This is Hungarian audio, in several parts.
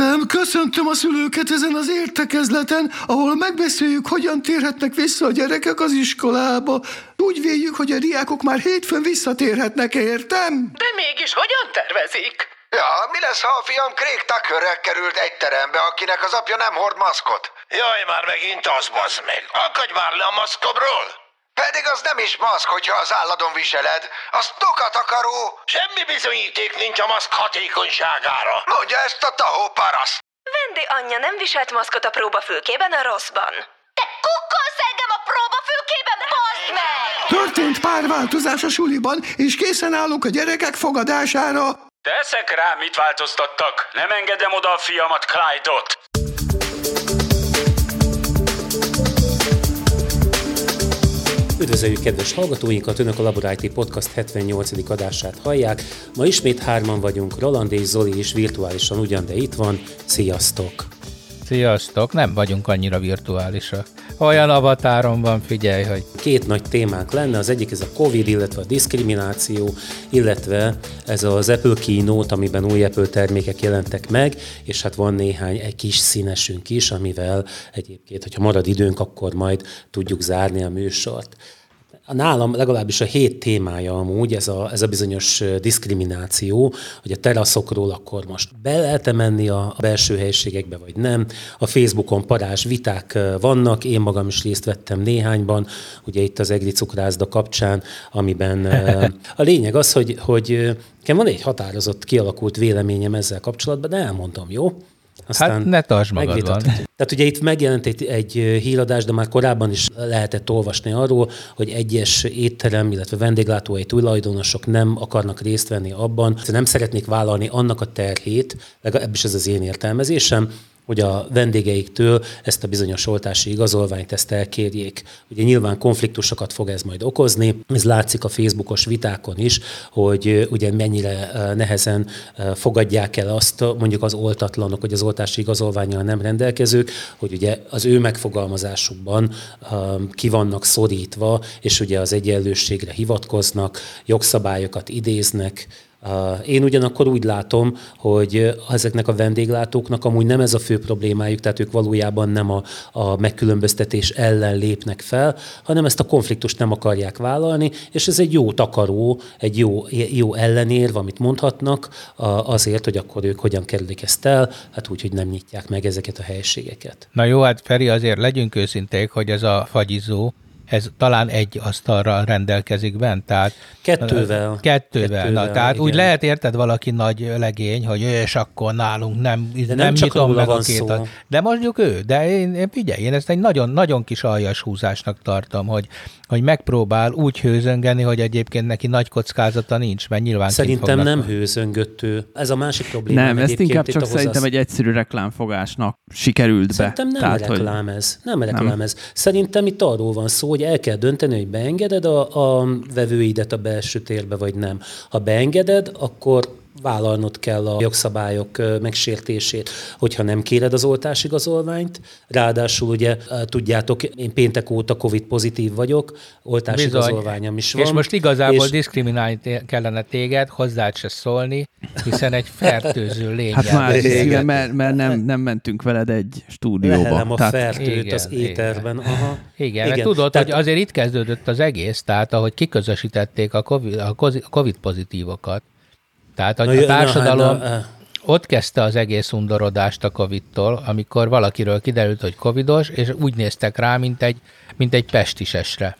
Értem, köszöntöm a szülőket ezen az értekezleten, ahol megbeszéljük, hogyan térhetnek vissza a gyerekek az iskolába. Úgy véljük, hogy a diákok már hétfőn visszatérhetnek, értem? De mégis hogyan tervezik? Ja, mi lesz, ha a fiam Craig Tuckerrel került egy terembe, akinek az apja nem hord maszkot? Jaj, már megint az, bazd meg. Akadj már le a maszkodról! Pedig az nem is maszk, hogyha az álladon viseled. Az tokat akaró. Semmi bizonyíték nincs a maszk hatékonyságára. Mondja ezt a tahó paraszt. Vendi anyja nem viselt maszkot a próbafülkében a rosszban. Te kukkolsz engem a próbafülkében, bazd meg! Történt pár változás a suliban, és készen állunk a gyerekek fogadására. Teszek rá, mit változtattak. Nem engedem oda a fiamat, Clyde-ot. Üdvözöljük kedves hallgatóinkat, Önök a Labor IT Podcast 78. adását hallják. Ma ismét hárman vagyunk, Roland és Zoli is virtuálisan ugyan, de itt van. Sziasztok! Sziasztok, nem vagyunk annyira virtuálisak. Olyan avatárom van, figyelj, hogy... Két nagy témánk lenne, az egyik ez a Covid, illetve a diszkrimináció, illetve ez az Apple Keynote, amiben új Apple termékek jelentek meg, és hát van néhány egy kis színesünk is, amivel egyébként, hogyha marad időnk, akkor majd tudjuk zárni a műsort. Nálam legalábbis a hét témája amúgy ez a, ez a bizonyos diszkrimináció, hogy a teraszokról akkor most be lehet menni a belső helyiségekbe, vagy nem. A Facebookon parás viták vannak, én magam is részt vettem néhányban, ugye itt az Egri cukrászda kapcsán, amiben a lényeg az, hogy, hogy van egy határozott, kialakult véleményem ezzel kapcsolatban, de elmondom, jó? Aztán hát ne tartsd magadban. Tehát ugye itt megjelent egy, egy híradás, de már korábban is lehetett olvasni arról, hogy egyes étterem, illetve vendéglátói tulajdonosok nem akarnak részt venni abban, nem szeretnék vállalni annak a terhét, legalábbis ez az én értelmezésem, hogy a vendégeiktől ezt a bizonyos oltási igazolványt ezt elkérjék. Ugye nyilván konfliktusokat fog ez majd okozni, ez látszik a Facebookos vitákon is, hogy ugye mennyire nehezen fogadják el azt mondjuk az oltatlanok, hogy az oltási igazolványjal nem rendelkezők, hogy ugye az ő megfogalmazásukban ki vannak szorítva, és ugye az egyenlőségre hivatkoznak, jogszabályokat idéznek, én ugyanakkor úgy látom, hogy ezeknek a vendéglátóknak amúgy nem ez a fő problémájuk, tehát ők valójában nem a, a megkülönböztetés ellen lépnek fel, hanem ezt a konfliktust nem akarják vállalni, és ez egy jó takaró, egy jó, jó ellenérv, amit mondhatnak azért, hogy akkor ők hogyan kerülik ezt el, hát úgy, hogy nem nyitják meg ezeket a helységeket. Na jó, hát Feri, azért legyünk őszinték, hogy ez a fagyizó, ez talán egy asztalra rendelkezik bent, tehát... Kettővel. Kettővel. Kettővel na, tehát igen. úgy lehet érted valaki nagy legény, hogy és akkor nálunk nem, de nem, nem csak nyitom meg a két szó. De mondjuk ő, de én, én figyelj, én ezt egy nagyon, nagyon kis aljas húzásnak tartom, hogy, hogy megpróbál úgy hőzöngeni, hogy egyébként neki nagy kockázata nincs, mert nyilván Szerintem nem hőzöngött Ez a másik probléma. Nem, ezt inkább csak szerintem egy egyszerű reklámfogásnak sikerült szerintem be. nem Tehát, reklám hogy... ez. Nem reklám nem. ez. Szerintem itt arról van szó, hogy el kell dönteni, hogy beengeded a, a vevőidet a belső térbe, vagy nem. Ha beengeded, akkor vállalnod kell a jogszabályok megsértését, hogyha nem kéred az oltásigazolványt. Ráadásul ugye tudjátok, én péntek óta Covid pozitív vagyok, oltásigazolványom is van. És most igazából és... diszkriminálni kellene téged, hozzád se szólni, hiszen egy fertőző lény. Hát már szíve, mert, mert nem, nem mentünk veled egy stúdióba. Lehelem a tehát... fertőt igen, az éterben. Igen, Aha. igen, igen. tudod, tehát... hogy azért itt kezdődött az egész, tehát ahogy kiközösítették a COVID, a COVID pozitívokat, tehát a, na, a társadalom na, na, na. ott kezdte az egész undorodást a Covid-tól, amikor valakiről kiderült, hogy covidos, és úgy néztek rá, mint egy, mint egy pestisesre.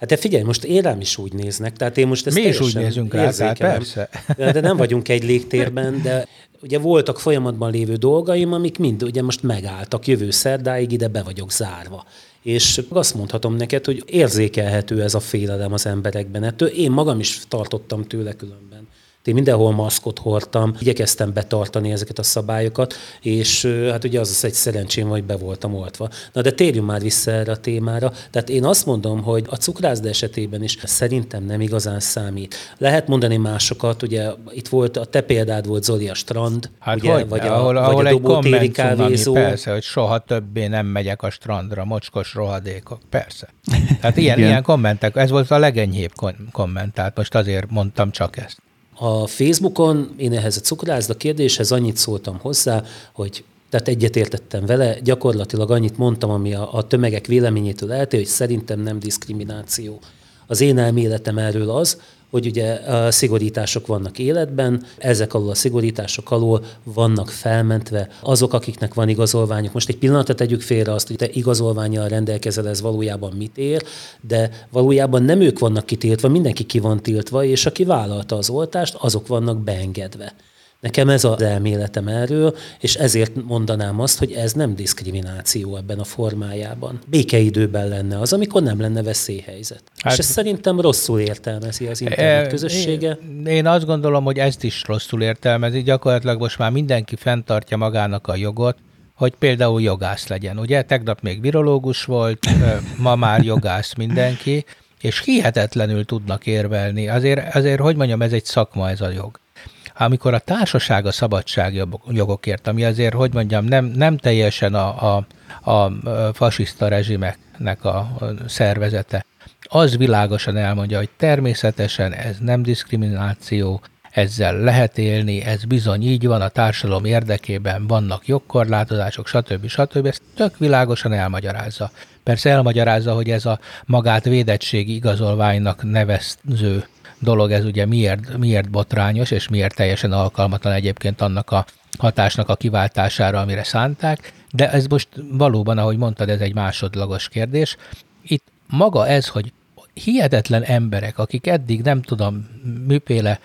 Hát de figyelj, most én rám is úgy néznek, tehát én most ezt Mi is úgy nézünk rá, tehát persze. De nem vagyunk egy légtérben, de ugye voltak folyamatban lévő dolgaim, amik mind ugye most megálltak, jövő szerdáig ide be vagyok zárva. És azt mondhatom neked, hogy érzékelhető ez a félelem az emberekben. Ettől én magam is tartottam tőle különben. Én mindenhol maszkot hordtam, igyekeztem betartani ezeket a szabályokat, és hát ugye az az egy szerencsém, hogy be voltam oltva. Na de térjünk már vissza erre a témára. Tehát én azt mondom, hogy a cukrászda esetében is szerintem nem igazán számít. Lehet mondani másokat, ugye itt volt, a te példád volt Zoli a strand, hát ugye, hogy, vagy a, ahol, vagy ahol a dobótéri kávézó. Persze, hogy soha többé nem megyek a strandra, mocskos rohadékok, persze. Tehát ilyen, ilyen kommentek, ez volt a legenyhébb komment, tehát most azért mondtam csak ezt. A Facebookon én ehhez a cukrászda kérdéshez annyit szóltam hozzá, hogy tehát egyetértettem vele, gyakorlatilag annyit mondtam, ami a, a tömegek véleményétől eltér, hogy szerintem nem diszkrimináció. Az én elméletem erről az, hogy ugye a szigorítások vannak életben, ezek alól a szigorítások alól vannak felmentve azok, akiknek van igazolványuk. Most egy pillanatot tegyük félre azt, hogy te igazolványjal rendelkezel, ez valójában mit ér, de valójában nem ők vannak kitiltva, mindenki ki van tiltva, és aki vállalta az oltást, azok vannak beengedve. Nekem ez az elméletem erről, és ezért mondanám azt, hogy ez nem diszkrimináció ebben a formájában. Békeidőben lenne az, amikor nem lenne veszélyhelyzet. Hát, és ezt szerintem rosszul értelmezi az internet közössége. Én, én azt gondolom, hogy ezt is rosszul értelmezi. Gyakorlatilag most már mindenki fenntartja magának a jogot, hogy például jogász legyen. Ugye tegnap még virológus volt, ma már jogász mindenki, és hihetetlenül tudnak érvelni. Azért, azért, hogy mondjam, ez egy szakma, ez a jog amikor a társaság a szabadságjogokért, ami azért, hogy mondjam, nem, nem teljesen a, a, a fasiszta rezsimeknek a szervezete, az világosan elmondja, hogy természetesen ez nem diszkrimináció, ezzel lehet élni, ez bizony így van, a társadalom érdekében vannak jogkorlátozások, stb. stb. Ezt tök világosan elmagyarázza. Persze elmagyarázza, hogy ez a magát védettségi igazolványnak nevező dolog ez ugye miért, miért botrányos, és miért teljesen alkalmatlan egyébként annak a hatásnak a kiváltására, amire szánták, de ez most valóban, ahogy mondtad, ez egy másodlagos kérdés. Itt maga ez, hogy hihetetlen emberek, akik eddig nem tudom miféle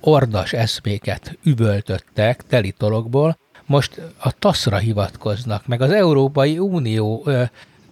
ordas eszméket üvöltöttek telitologból, most a TASZ-ra hivatkoznak, meg az Európai Unió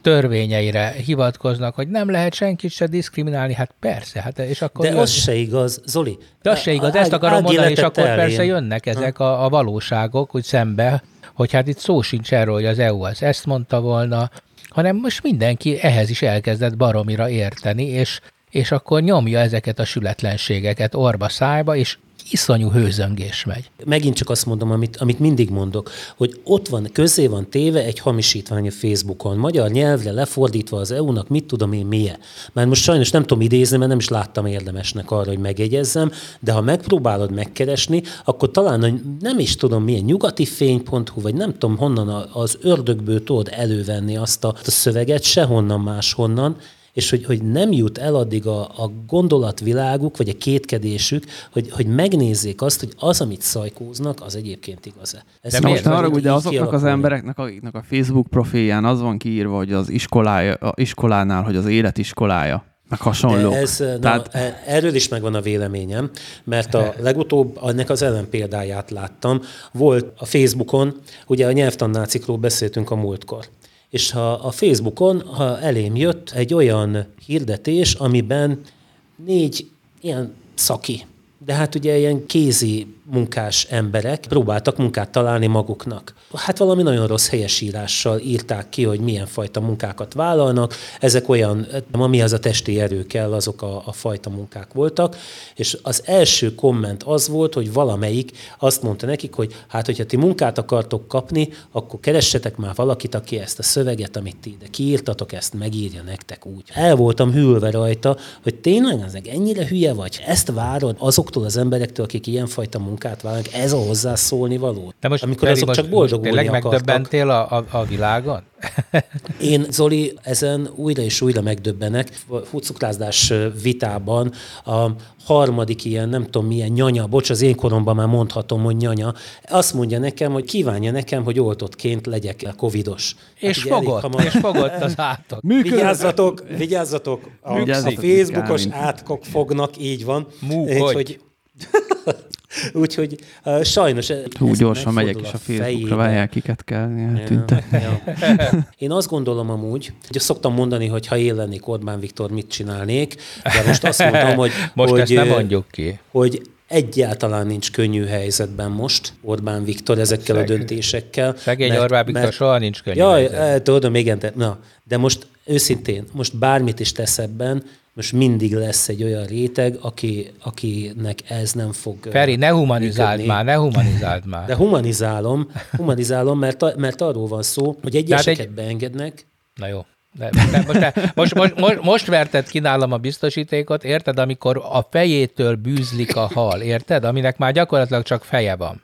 törvényeire hivatkoznak, hogy nem lehet senkit se diszkriminálni, hát persze. Hát, és akkor De jön. az se igaz, Zoli. De az se igaz, ezt akarom mondani, és akkor elén. persze jönnek ezek a, a valóságok, hogy szembe, hogy hát itt szó sincs erről, hogy az EU az ezt mondta volna, hanem most mindenki ehhez is elkezdett baromira érteni, és, és akkor nyomja ezeket a sületlenségeket orba szájba, és iszonyú hőzöngés megy. Megint csak azt mondom, amit, amit mindig mondok, hogy ott van, közé van téve egy hamisítvány a Facebookon, magyar nyelvre lefordítva az EU-nak, mit tudom én milyen. Mert most sajnos nem tudom idézni, mert nem is láttam érdemesnek arra, hogy megjegyezzem, de ha megpróbálod megkeresni, akkor talán nem is tudom milyen nyugati fény.hu, vagy nem tudom honnan az ördögből tudod elővenni azt a, a szöveget, sehonnan máshonnan, és hogy, hogy nem jut el addig a, a gondolatviláguk, vagy a kétkedésük, hogy, hogy megnézzék azt, hogy az, amit szajkóznak, az egyébként igaz-e. Ez De most arra, ugye azoknak az embereknek, akiknek a Facebook profilján az van kiírva, hogy az iskolája, a iskolánál, hogy az életiskolája, meg hasonló. Ez, Tehát... na, e, erről is megvan a véleményem, mert a legutóbb ennek az ellenpéldáját láttam. Volt a Facebookon, ugye a nyelvtannácikról beszéltünk a múltkor és ha a Facebookon ha elém jött egy olyan hirdetés, amiben négy ilyen szaki, de hát ugye ilyen kézi munkás emberek próbáltak munkát találni maguknak. Hát valami nagyon rossz helyesírással írták ki, hogy milyen fajta munkákat vállalnak. Ezek olyan, az a testi erő kell, azok a, a fajta munkák voltak. És az első komment az volt, hogy valamelyik azt mondta nekik, hogy hát, hogyha ti munkát akartok kapni, akkor keressetek már valakit, aki ezt a szöveget, amit ti ide kiírtatok, ezt megírja nektek úgy. El voltam hűlve rajta, hogy tényleg ezek ennyire hülye vagy? Ezt várod azoktól az emberektől, akik ilyenfajta munkát munkát vállalnak, ez a hozzászólni való. De most amikor azok csak boldogulni tényleg megdöbbentél a, a, a világon? Én, Zoli, ezen újra és újra megdöbbenek. Fucuklázdás vitában a harmadik ilyen, nem tudom milyen nyanya, bocs, az én koromban már mondhatom, hogy nyanya, azt mondja nekem, hogy kívánja nekem, hogy oltottként legyek covidos. És hát fogott, hamar... és fogott az átok. Vigyázzatok, vigyázzatok, a, a Facebookos átkok fognak, így van. Mú, hogy? hogy Úgyhogy uh, sajnos... Hú, gyorsan megyek is a Facebookra, várják, kiket kell eltüntetni. Ja, ja. Én azt gondolom amúgy, hogy szoktam mondani, hogy ha én lennék Orbán Viktor, mit csinálnék, de most azt mondom, hogy... most hogy, ezt nem mondjuk ki. Hogy egyáltalán nincs könnyű helyzetben most Orbán Viktor ezekkel Szeg. a döntésekkel. Szegény mert, Orbán Viktor mert, soha nincs könnyű Jaj, helyzetben. tudom, igen, de, na, de most őszintén, most bármit is tesz ebben, most mindig lesz egy olyan réteg, aki, akinek ez nem fog Feri, ne humanizáld működni. már, ne humanizáld már. De humanizálom, humanizálom, mert, mert arról van szó, hogy egyeseket egy... beengednek, Na jó. De, de most, de, most, most, most, most verted ki nálam a biztosítékot, érted, amikor a fejétől bűzlik a hal, érted? Aminek már gyakorlatilag csak feje van.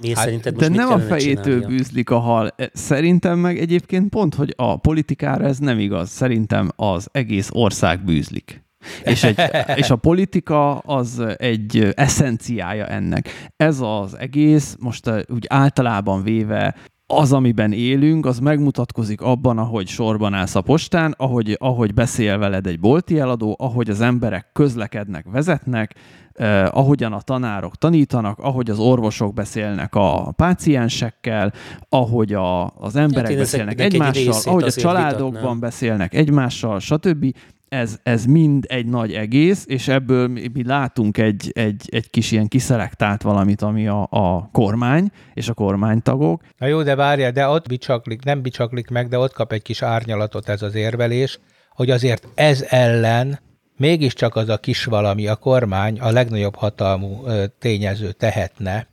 Mi hát, szerinted most de nem a fejétől csinálnia? bűzlik a hal. E, szerintem meg egyébként pont, hogy a politikára ez nem igaz. Szerintem az egész ország bűzlik. És, egy, és a politika az egy eszenciája ennek. Ez az egész, most úgy általában véve az, amiben élünk, az megmutatkozik abban, ahogy sorban állsz a postán, ahogy, ahogy beszél veled egy bolti eladó, ahogy az emberek közlekednek, vezetnek, eh, ahogyan a tanárok tanítanak, ahogy az orvosok beszélnek a páciensekkel, ahogy a, az emberek hát beszélnek egymással, ahogy a családokban vitatnám. beszélnek egymással, stb ez, ez mind egy nagy egész, és ebből mi, mi látunk egy, egy, egy kis ilyen kiszerektált valamit, ami a, a kormány és a kormánytagok. Na jó, de várja, de ott bicsaklik, nem bicsaklik meg, de ott kap egy kis árnyalatot ez az érvelés, hogy azért ez ellen mégiscsak az a kis valami, a kormány a legnagyobb hatalmú tényező tehetne.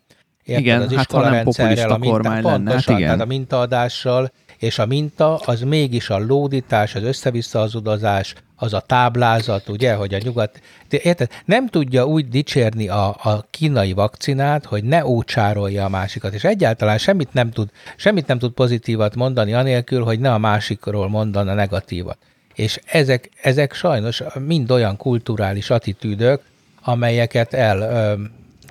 Érted? Igen, az hát ha nem populista a minta, kormány lenne, pontosan, hát igen. Tehát a mintaadással, és a minta az mégis a lódítás, az össze-vissza az udazás, az a táblázat, ugye, hogy a nyugat... Érted? Nem tudja úgy dicsérni a, a kínai vakcinát, hogy ne ócsárolja a másikat, és egyáltalán semmit nem tud, semmit nem tud pozitívat mondani, anélkül, hogy ne a másikról mondana negatívat. És ezek, ezek sajnos mind olyan kulturális attitűdök, amelyeket el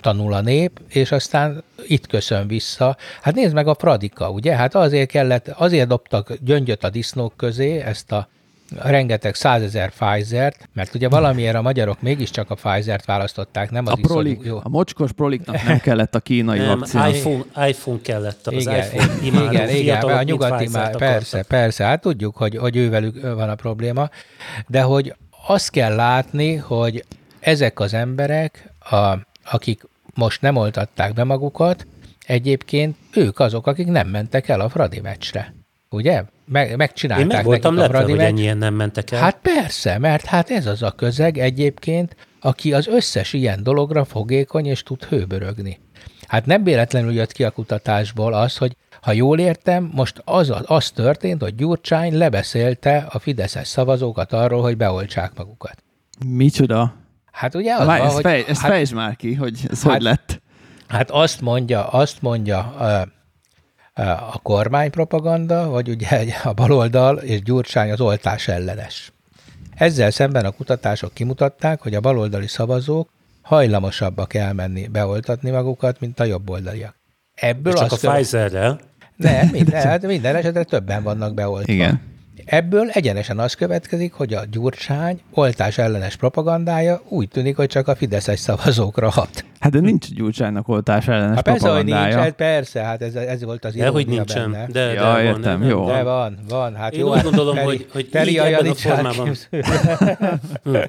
tanul a nép, és aztán itt köszön vissza. Hát nézd meg a Pradika, ugye? Hát azért kellett, azért dobtak gyöngyöt a disznók közé, ezt a rengeteg százezer Pfizer-t, mert ugye valamiért a magyarok mégiscsak a Pfizer-t választották, nem az a prolik, jó. A mocskos proliknak nem kellett a kínai nem, vakcina. iPhone, iPhone kellett, az igen, iPhone imádó igen, igen, a nyugati már, persze, persze, hát tudjuk, hogy, hogy ővelük van a probléma, de hogy azt kell látni, hogy ezek az emberek, a, akik most nem oltatták be magukat, egyébként ők azok, akik nem mentek el a Fradi meccsre. Ugye? Meg, megcsinálták Én meg voltam lepve, hogy ennyien nem mentek el. Hát persze, mert hát ez az a közeg egyébként, aki az összes ilyen dologra fogékony és tud hőbörögni. Hát nem véletlenül jött ki a kutatásból az, hogy ha jól értem, most az, az történt, hogy Gyurcsány lebeszélte a Fideszes szavazókat arról, hogy beoltsák magukat. Micsoda? Hát ugye az Várj, van, ezt, hogy, fej, ezt hát, fejtsd már ki, hogy ez hát, hogy lett. Hát azt mondja, azt mondja a kormánypropaganda, vagy ugye a baloldal és Gyurcsány az oltás ellenes. Ezzel szemben a kutatások kimutatták, hogy a baloldali szavazók hajlamosabbak elmenni beoltatni magukat, mint a jobboldaliak. Ebből csak a Pfizer-rel? Nem, minden, hát minden esetre többen vannak beoltva. Igen. Ebből egyenesen az következik, hogy a Gyurcsány oltás ellenes propagandája úgy tűnik, hogy csak a Fideszes szavazókra hat. Hát de nincs Gyurcsánynak oltás ellenes hát persze, propagandája. Hogy nincs, hát persze, hát ez, ez volt az De hogy nincsen. Benne. De, ja, de értem, van, jó. De van, van. Hát Én jó, úgy hát gondolom, teri, hogy, hogy teri így ebben a formában,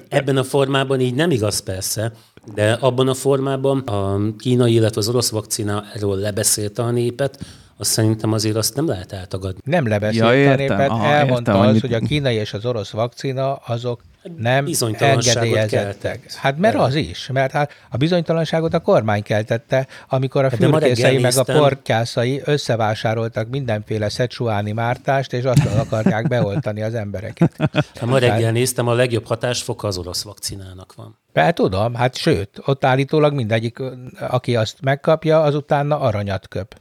ebben a formában így nem igaz persze, de abban a formában a kínai, illetve az orosz vakcina erről lebeszélte a népet, azt szerintem azért azt nem lehet eltagadni. Nem lebeszélt ja, Aha, elmondta értem, az, amit... hogy a kínai és az orosz vakcina azok nem engedélyezettek. Hát mert az is, mert hát a bizonytalanságot a kormány keltette, amikor a fürkészei meg a portyászai összevásároltak mindenféle szecsuáni mártást, és azt akarják beoltani az embereket. Ha ma reggel néztem, a legjobb hatásfoka az orosz vakcinának van. Hát tudom, hát sőt, ott állítólag mindegyik, aki azt megkapja, az utána aranyat köp.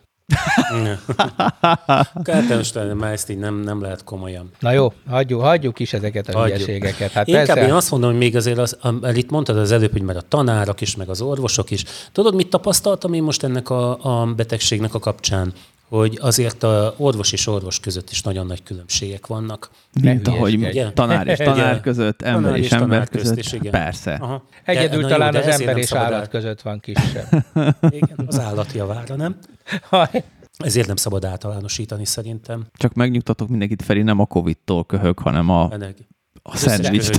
Kártánostán már ezt így nem, nem lehet komolyan. Na jó, hagyjuk, hagyjuk is ezeket a hagyjuk. hülyeségeket. Hát Inkább persze... én azt mondom, hogy még azért, az, itt mondtad az előbb, hogy már a tanárok is, meg az orvosok is. Tudod, mit tapasztaltam én most ennek a, a betegségnek a kapcsán? Hogy azért a orvos és orvos között is nagyon nagy különbségek vannak. Mint ahogy ugye? tanár és tanár között, ember tanár és, és ember között. Is, igen. Persze. Aha. Egyedül de, talán jó, az ember és állat át... között van kisebb. igen, az állat javára, nem? Ezért nem szabad általánosítani szerintem. Csak megnyugtatok mindenkit, Feri nem a Covid-tól köhög, hanem a, Ennek a szendvics.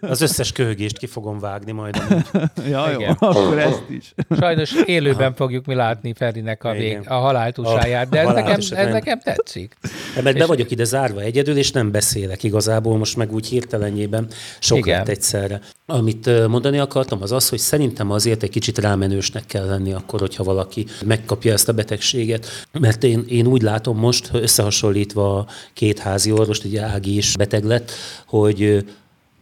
Az összes köhögést ki fogom vágni majd. ja, jó, akkor ezt is. Sajnos élőben fogjuk mi látni Ferinek a, vég, a haláltusáját, de ez, nekem, ez nekem tetszik. Mert be vagyok ide zárva egyedül, és nem beszélek igazából, most meg úgy hirtelenjében sok Igen. lett egyszerre. Amit mondani akartam, az az, hogy szerintem azért egy kicsit rámenősnek kell lenni akkor, hogyha valaki megkapja ezt a betegséget. Mert én, én úgy látom most, összehasonlítva a két házi orvost, ugye Ági is beteg lett, hogy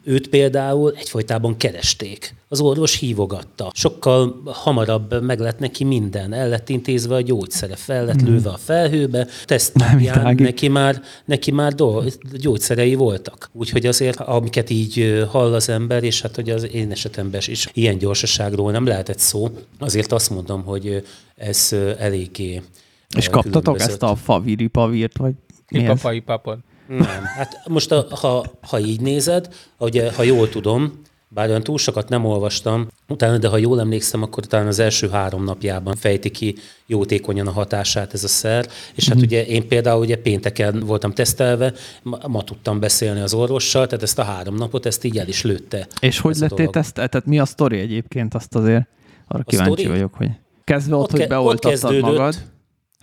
Őt például egyfolytában keresték. Az orvos hívogatta. Sokkal hamarabb meg lett neki minden. El lett intézve a gyógyszere, fel lett mm. lőve a felhőbe. Teszt napján neki már, neki már do- gyógyszerei voltak. Úgyhogy azért, amiket így hall az ember, és hát hogy az én esetemben is ilyen gyorsaságról nem lehetett szó, azért azt mondom, hogy ez eléggé És kaptatok ezt a faviri pavírt, vagy mi Ipapai papot. Nem. Hát most, a, ha, ha így nézed, ugye, ha jól tudom, bár olyan túl sokat nem olvastam, utána, de ha jól emlékszem, akkor talán az első három napjában fejti ki jótékonyan a hatását ez a szer. És hát mm. ugye én például ugye pénteken voltam tesztelve, ma, ma tudtam beszélni az orvossal, tehát ezt a három napot, ezt így el is lőtte. És hogy lettél tesztel? Tehát mi a sztori egyébként? Azt azért arra a kíváncsi sztori? vagyok, hogy kezdve ott, ott hogy beoltattad magad.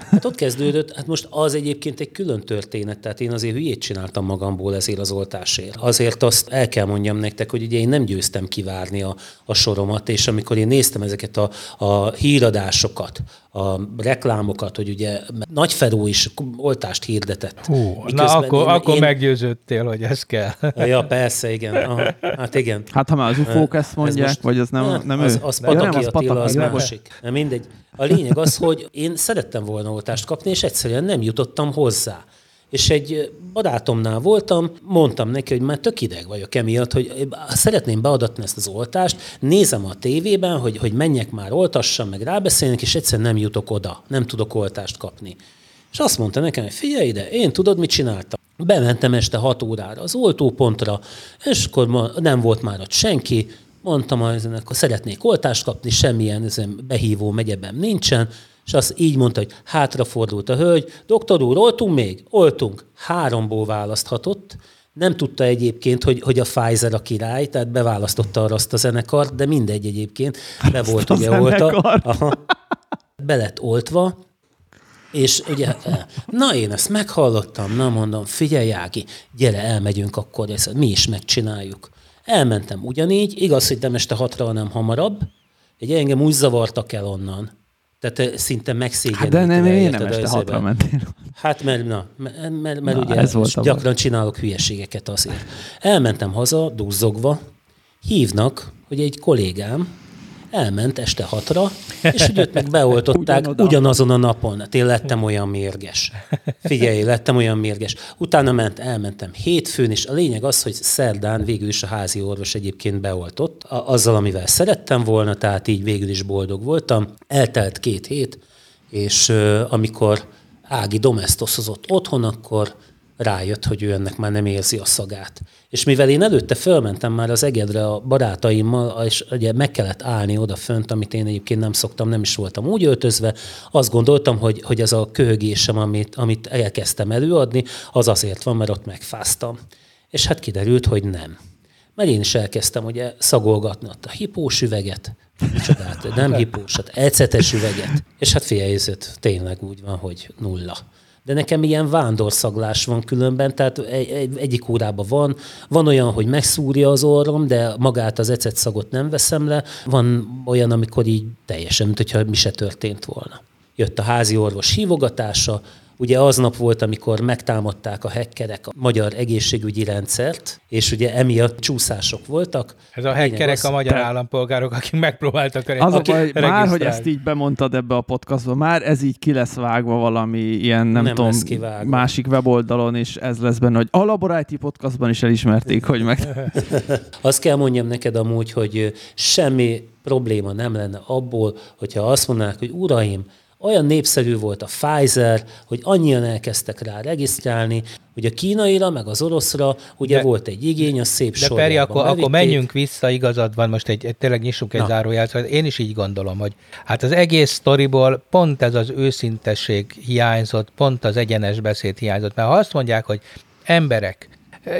Hát ott kezdődött, hát most az egyébként egy külön történet, tehát én azért hülyét csináltam magamból ezért az oltásért. Azért azt el kell mondjam nektek, hogy ugye én nem győztem kivárni a, a soromat, és amikor én néztem ezeket a, a híradásokat, a reklámokat, hogy ugye Nagyferó is oltást hirdetett. Hú, na akkor, én, akkor én... meggyőződtél, hogy ez kell. Ja, persze, igen. Aha, hát igen. Hát ha már az ufók ezt mondják, ez most, vagy az nem, nem az, ő? Az Pataki ja, nem, az Attila, az másik. Mindegy. A lényeg az, hogy én szerettem volna oltást kapni, és egyszerűen nem jutottam hozzá. És egy barátomnál voltam, mondtam neki, hogy már tök ideg vagyok emiatt, hogy szeretném beadatni ezt az oltást, nézem a tévében, hogy, hogy menjek már oltassam, meg rábeszélnek, és egyszerűen nem jutok oda, nem tudok oltást kapni. És azt mondta nekem, hogy figyelj ide, én tudod, mit csináltam? Bementem este 6 órára az oltópontra, és akkor ma nem volt már ott senki, mondtam, hogy szeretnék oltást kapni, semmilyen ezen behívó megyeben nincsen, és azt így mondta, hogy hátrafordult a hölgy, doktor úr, oltunk még? Oltunk. Háromból választhatott, nem tudta egyébként, hogy, hogy a Pfizer a király, tehát beválasztotta arra azt a zenekart, de mindegy egyébként, be azt volt ugye olta. Aha, be lett oltva, és ugye, na én ezt meghallottam, na mondom, figyelj Ági, gyere, elmegyünk akkor, ezt mi is megcsináljuk. Elmentem ugyanígy, igaz, hogy nem este hatra, hanem hamarabb, egy engem úgy zavartak el onnan, tehát eh, szinte megszégyenlítve. Hát de nem, én nem este hatra mentél. Hát mert, na, mert, mert, mert na, ugye ez volt gyakran baj. csinálok hülyeségeket azért. Elmentem haza, duzzogva, hívnak, hogy egy kollégám, elment este hatra, és hogy őt meg beoltották Ugyanoda. ugyanazon a napon. Hát én lettem olyan mérges. Figyelj, lettem olyan mérges. Utána ment, elmentem hétfőn, és a lényeg az, hogy szerdán végül is a házi orvos egyébként beoltott, azzal, amivel szerettem volna, tehát így végül is boldog voltam. Eltelt két hét, és uh, amikor Ági domestoszozott otthon, akkor rájött, hogy ő ennek már nem érzi a szagát. És mivel én előtte fölmentem már az egedre a barátaimmal, és ugye meg kellett állni oda fönt, amit én egyébként nem szoktam, nem is voltam úgy öltözve, azt gondoltam, hogy, hogy ez a köhögésem, amit, amit elkezdtem előadni, az azért van, mert ott megfáztam. És hát kiderült, hogy nem. Mert én is elkezdtem ugye szagolgatni ott a hipós üveget, micsodát, nem hipós, hát ecetes üveget. És hát figyelj, tényleg úgy van, hogy nulla de nekem ilyen vándorszaglás van különben, tehát egy, egy, egyik órában van, van olyan, hogy megszúrja az orrom, de magát az ecet szagot nem veszem le, van olyan, amikor így teljesen, mint hogyha mi se történt volna. Jött a házi orvos hívogatása, Ugye aznap volt, amikor megtámadták a hackerek a magyar egészségügyi rendszert, és ugye emiatt csúszások voltak. Ez a hackerek az, a magyar te... állampolgárok, akik megpróbáltak a Az a baj, már, hogy ezt így bemondtad ebbe a podcastba, már ez így ki lesz vágva valami ilyen, nem, nem tudom, másik weboldalon, és ez lesz benne, hogy a Laboráti podcastban is elismerték, hogy meg... Azt kell mondjam neked amúgy, hogy semmi probléma nem lenne abból, hogyha azt mondanák, hogy uraim, olyan népszerű volt a Pfizer, hogy annyian elkezdtek rá regisztrálni, hogy a kínaira, meg az oroszra ugye de, volt egy igény, a szép De Peri, akkor, akkor menjünk vissza, igazad van, most egy, egy tényleg nyissunk egy záróját, szóval én is így gondolom, hogy hát az egész sztoriból pont ez az őszintesség hiányzott, pont az egyenes beszéd hiányzott, mert ha azt mondják, hogy emberek,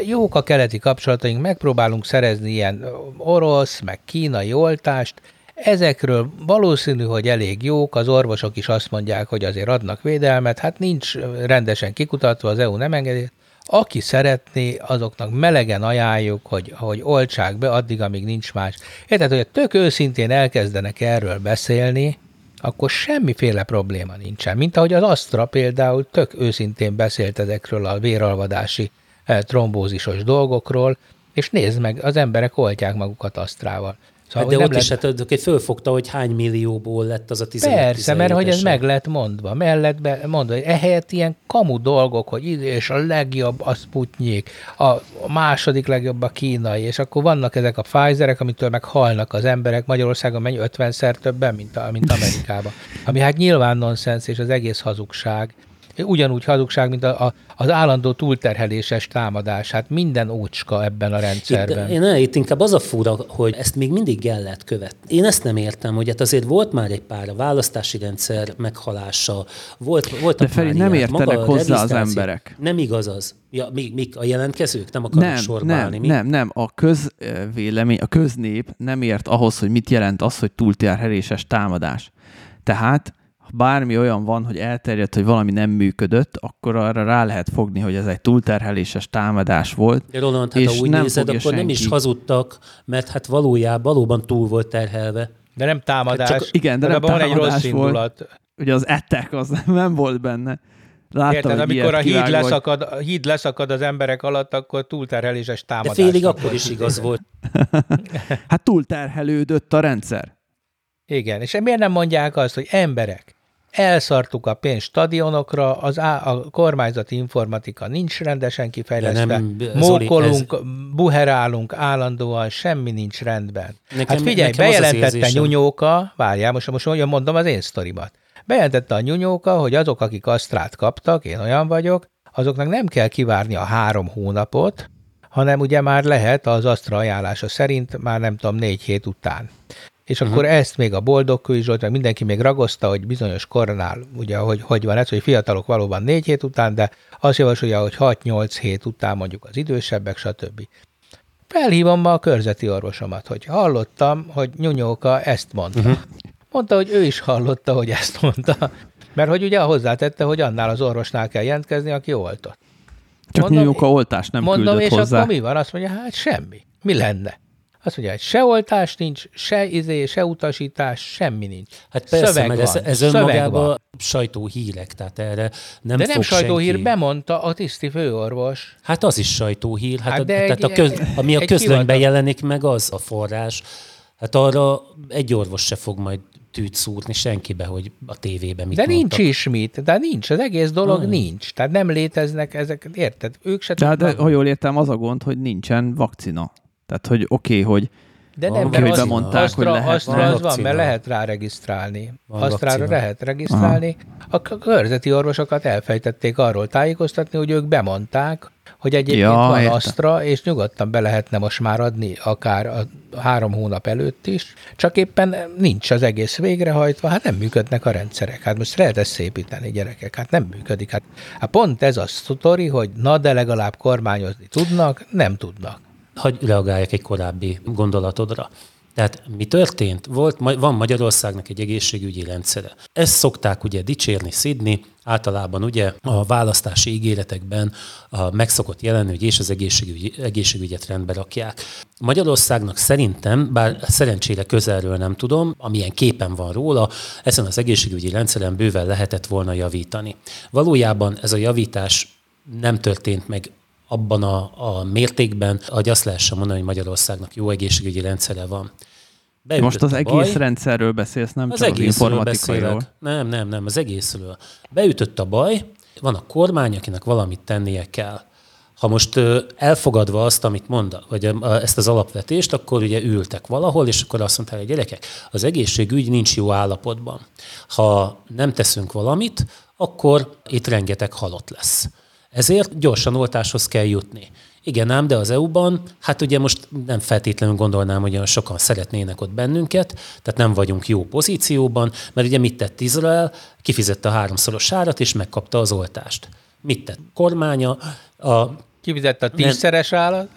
jók a keleti kapcsolataink, megpróbálunk szerezni ilyen orosz, meg kínai oltást, Ezekről valószínű, hogy elég jók, az orvosok is azt mondják, hogy azért adnak védelmet, hát nincs rendesen kikutatva, az EU nem engedi. Aki szeretné, azoknak melegen ajánljuk, hogy, hogy oltsák be addig, amíg nincs más. Érted, hogy tök őszintén elkezdenek erről beszélni, akkor semmiféle probléma nincsen. Mint ahogy az Astra például tök őszintén beszélt ezekről a véralvadási eh, trombózisos dolgokról, és nézd meg, az emberek oltják magukat Asztrával. Szóval, hát de ott lett... is hát fölfogta, hogy hány millióból lett az a 15 Persze, mert hogy ez meg lett mondva, mellett be, mondva, hogy ehelyett ilyen kamu dolgok, hogy és a legjobb a Sputnik, a második legjobb a kínai, és akkor vannak ezek a Pfizerek, amitől meg halnak az emberek, Magyarországon mennyi? 50-szer többen, mint, a, mint Amerikában. Ami hát nyilván nonsens, és az egész hazugság ugyanúgy hazugság, mint a, a, az állandó túlterheléses támadás. Hát minden ócska ebben a rendszerben. Itt, én itt inkább az a fura, hogy ezt még mindig el lehet követni. Én ezt nem értem, hogy hát azért volt már egy pár a választási rendszer meghalása, volt, volt De Feri, nem értenek hozzá az emberek. Nem igaz az. Ja, mi, mik a jelentkezők? Nem akarnak nem, sorba nem, mi? Nem, nem. A közvélemény, a köznép nem ért ahhoz, hogy mit jelent az, hogy túlterheléses támadás. Tehát bármi olyan van, hogy elterjedt, hogy valami nem működött, akkor arra rá lehet fogni, hogy ez egy túlterheléses támadás volt. De Roland, hát és ha úgy nem nézed, akkor senki. nem is hazudtak, mert hát valójában valóban túl volt terhelve. De nem támadás. Csak, igen, de, de nem támadás van egy rossz indulat. Volt. Ugye az ettek az nem volt benne. Láttam, Érted, amikor a híd leszakad, a híd leszakad az emberek alatt, akkor túlterheléses támadás. De félig akkor is igaz volt. hát túlterhelődött a rendszer. Igen, és miért nem mondják azt, hogy emberek, elszartuk a pénzt stadionokra, az á, a kormányzati informatika nincs rendesen kifejlesztve, nem, mókolunk, ez... buherálunk állandóan, semmi nincs rendben. Nekem, hát figyelj, bejelentette Nyunyóka, várjál, most, most olyan mondom az én sztorimat. Bejelentette a Nyunyóka, hogy azok, akik asztrát kaptak, én olyan vagyok, azoknak nem kell kivárni a három hónapot, hanem ugye már lehet az asztra ajánlása szerint már nem tudom, négy hét után. És uh-huh. akkor ezt még a boldog Zsolt, meg mindenki még ragozta, hogy bizonyos kornál, ugye, hogy, hogy van ez, hogy fiatalok valóban négy hét után, de azt javasolja, hogy 6-8 hét után mondjuk az idősebbek, stb. Felhívom ma a körzeti orvosomat, hogy hallottam, hogy Nyunyóka ezt mondta. Uh-huh. Mondta, hogy ő is hallotta, hogy ezt mondta. Mert hogy ugye hozzátette, hogy annál az orvosnál kell jelentkezni, aki oltott. Csak mondom, Nyunyóka oltás nem mondom, küldött és hozzá. akkor mi van? Azt mondja, hát semmi. Mi lenne? Azt mondja, hogy se oltás nincs, se izé, se utasítás, semmi nincs. Hát persze, Szöveg mert ez, ez önmagában sajtóhírek, tehát erre nem De nem sajtóhír, senki... bemondta a tiszti főorvos. Hát az is sajtóhír, hát, hát a, tehát a köz, ami a közlönyben jelenik meg, az a forrás. Hát arra egy orvos se fog majd tűt szúrni senkibe, hogy a tévében mit De mondtak. nincs is mit, de nincs, az egész dolog ah. nincs. Tehát nem léteznek ezek, érted? Ők se de, de ha jól értem, az a gond, hogy nincsen vakcina. Tehát, hogy oké, okay, hogy de nem, okay, mert hogy bemondták, Astra, hogy lehet. Astra az van, mert lehet rá regisztrálni. Van Asztrára lehet regisztrálni. Aha. A körzeti orvosokat elfejtették arról tájékoztatni, hogy ők bemondták, hogy egyébként ja, van érte. Astra, és nyugodtan be lehetne most már adni akár a három hónap előtt is, csak éppen nincs az egész végrehajtva, hát nem működnek a rendszerek. Hát most lehet ezt szépíteni, gyerekek, hát nem működik. Hát, hát pont ez a sztori, hogy na, de legalább kormányozni tudnak, nem tudnak hagy reagáljak egy korábbi gondolatodra. Tehát mi történt? Volt, van Magyarországnak egy egészségügyi rendszere. Ezt szokták ugye dicsérni, szidni, általában ugye a választási ígéretekben a megszokott jelenni, hogy és az egészségügy, egészségügyet rendbe rakják. Magyarországnak szerintem, bár szerencsére közelről nem tudom, amilyen képen van róla, ezen az egészségügyi rendszeren bőven lehetett volna javítani. Valójában ez a javítás nem történt meg abban a, a mértékben, hogy azt lehessen mondani, hogy Magyarországnak jó egészségügyi rendszere van. Beütött Most az egész baj, rendszerről beszélsz, nem az csak az informatikairól. Nem, nem, nem, az egészről. Beütött a baj, van a kormány, akinek valamit tennie kell. Ha most elfogadva azt, amit mond, vagy ezt az alapvetést, akkor ugye ültek valahol, és akkor azt mondták, hogy gyerekek, az egészségügy nincs jó állapotban. Ha nem teszünk valamit, akkor itt rengeteg halott lesz. Ezért gyorsan oltáshoz kell jutni. Igen ám, de az EU-ban, hát ugye most nem feltétlenül gondolnám, hogy olyan sokan szeretnének ott bennünket, tehát nem vagyunk jó pozícióban, mert ugye mit tett Izrael? Kifizette a háromszoros árat, és megkapta az oltást. Mit tett kormánya? A Kifizette a tízszeres állat?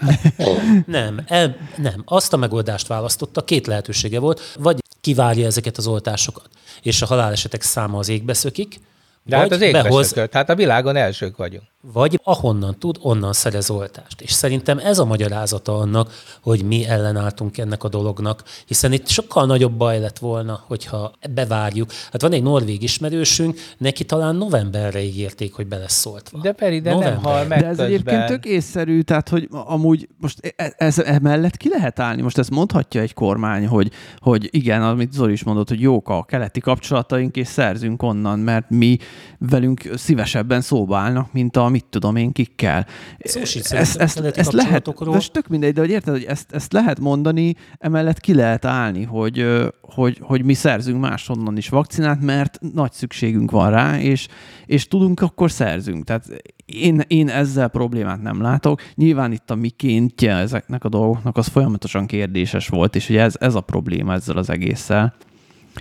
Nem, el, nem. Azt a megoldást választotta, két lehetősége volt. Vagy kivárja ezeket az oltásokat, és a halálesetek száma az égbe szökik, de hát az égbe behoz, hát a világon elsők vagyunk. Vagy ahonnan tud, onnan szerez oltást. És szerintem ez a magyarázata annak, hogy mi ellenálltunk ennek a dolognak, hiszen itt sokkal nagyobb baj lett volna, hogyha bevárjuk. Hát van egy norvég ismerősünk, neki talán novemberre ígérték, hogy beleszóltva. De Peri, de November. nem hal meg De ez közben. egyébként tök észszerű, tehát hogy amúgy most e- e- ez emellett ki lehet állni? Most ezt mondhatja egy kormány, hogy, hogy igen, amit Zoli is mondott, hogy jók a keleti kapcsolataink, és szerzünk onnan, mert mi velünk szívesebben szóba állnak, mint a mit tudom én kikkel. ezt, ezt, ezt lehet, de tök mindegy, de hogy érted, hogy ezt, ezt lehet mondani, emellett ki lehet állni, hogy, hogy, hogy mi szerzünk máshonnan is vakcinát, mert nagy szükségünk van rá, és, és tudunk, akkor szerzünk. Tehát én, én ezzel problémát nem látok. Nyilván itt a mikéntje ezeknek a dolgoknak az folyamatosan kérdéses volt, és ugye ez, ez a probléma ezzel az egésszel.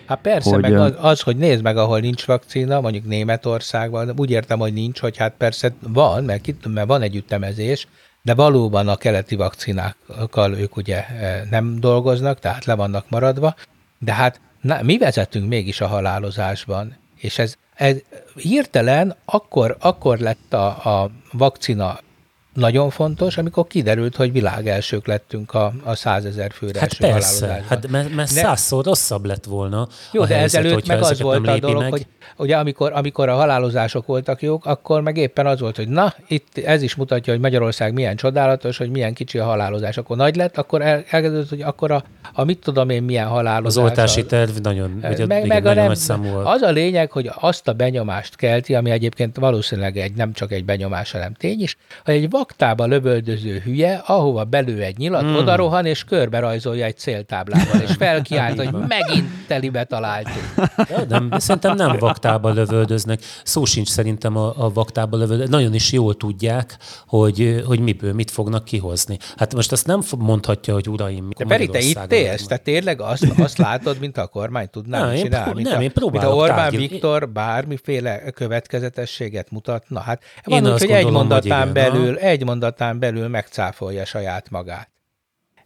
Hát persze, hogy, meg az, az, hogy nézd meg, ahol nincs vakcina, mondjuk Németországban, úgy értem, hogy nincs, hogy hát persze van, mert, itt, mert van egy ütemezés, de valóban a keleti vakcinákkal ők ugye e, nem dolgoznak, tehát le vannak maradva, de hát na, mi vezetünk mégis a halálozásban, és ez, ez hirtelen akkor, akkor lett a, a vakcina nagyon fontos, amikor kiderült, hogy világ elsők lettünk a, a százezer főre hát első persze, hát mert, mert százszor rosszabb lett volna Jó, a de helyzet, ezelőtt meg az volt a dolog, meg. hogy ugye amikor, amikor a halálozások voltak jók, akkor meg éppen az volt, hogy na, itt ez is mutatja, hogy Magyarország milyen csodálatos, hogy milyen kicsi a halálozás. Akkor nagy lett, akkor el, elkezdődött, hogy akkor a, a mit tudom én milyen halálozás. Az oltási terv nagyon, meg, igen, meg nagyon a nem, nagy számú. Az a lényeg, hogy azt a benyomást kelti, ami egyébként valószínűleg egy, nem csak egy benyomás, hanem tény is, hogy egy vaktába lövöldöző hülye, ahova belő egy nyilat, hmm. oda rohan, és körbe rajzolja egy céltáblával, és felkiált, hogy megint telibe találtunk. Ja, nem, szerintem nem vaktába lövöldöznek. Szó sincs szerintem a, a vaktába lövöldöznek. Nagyon is jól tudják, hogy, hogy miből mit fognak kihozni. Hát most azt nem mondhatja, hogy uraim, De Peri, te itt élsz, te tényleg azt, azt látod, mint a kormány tudná nem, csinálni? Én, mint nem, a, én mint a Orbán tárgyal. Viktor bármiféle következetességet mutatna. Hát van úgy, hogy egy mondatán belül, egy mondatán belül megcáfolja saját magát.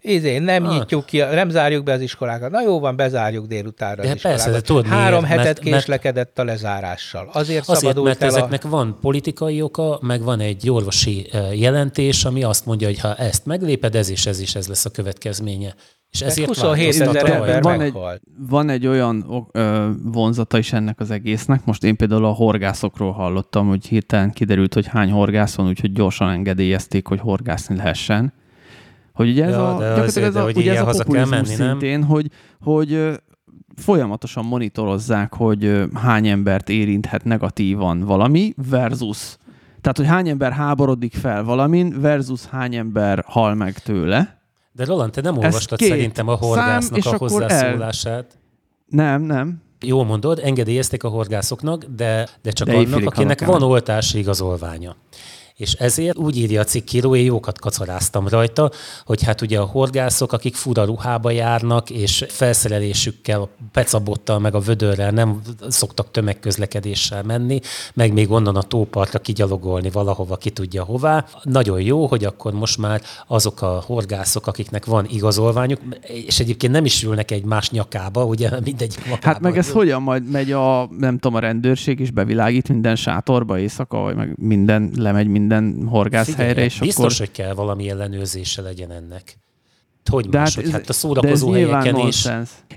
Izé, nem ah. nyitjuk ki, nem zárjuk be az iskolákat. Na jó van, bezárjuk délutánra de az iskolákat. Persze, de tudod Három miért? hetet mert, késlekedett mert, a lezárással. Azért, azért szabadult mert el ezeknek a... van politikai oka, meg van egy orvosi jelentés, ami azt mondja, hogy ha ezt megléped, ez is ez is ez lesz a következménye. És ezért 27 ezer ember van egy, van egy olyan ö, vonzata is ennek az egésznek. Most én például a horgászokról hallottam, hogy hirtelen kiderült, hogy hány horgász van, úgyhogy gyorsan engedélyezték, hogy horgászni lehessen. Hogy ugye ez ja, a, de azért, ez a, ugye ez a populizmus menni, szintén, nem? hogy, hogy folyamatosan monitorozzák, hogy hány embert érinthet negatívan valami versus tehát, hogy hány ember háborodik fel valamin versus hány ember hal meg tőle. De Roland, te nem olvastad szerintem a horgásznak a hozzászólását. El... Nem, nem. Jó mondod, engedélyezték a horgászoknak, de, de csak de annak, akinek van oltási igazolványa és ezért úgy írja a cikkíró, én jókat kacaráztam rajta, hogy hát ugye a horgászok, akik fura ruhába járnak, és felszerelésükkel, a pecabottal, meg a vödörrel nem szoktak tömegközlekedéssel menni, meg még onnan a tópartra kigyalogolni valahova, ki tudja hová. Nagyon jó, hogy akkor most már azok a horgászok, akiknek van igazolványuk, és egyébként nem is ülnek egy más nyakába, ugye mindegyik magába. Hát meg ez hogyan majd megy a, nem tudom, a rendőrség is bevilágít minden sátorba éjszaka, vagy meg minden, lemegy minden minden horgászhelyre, és biztos, akkor... hogy kell valami ellenőrzése legyen ennek. Hogy de más, hát, hogy hát a szórakozó de ez helyeken is.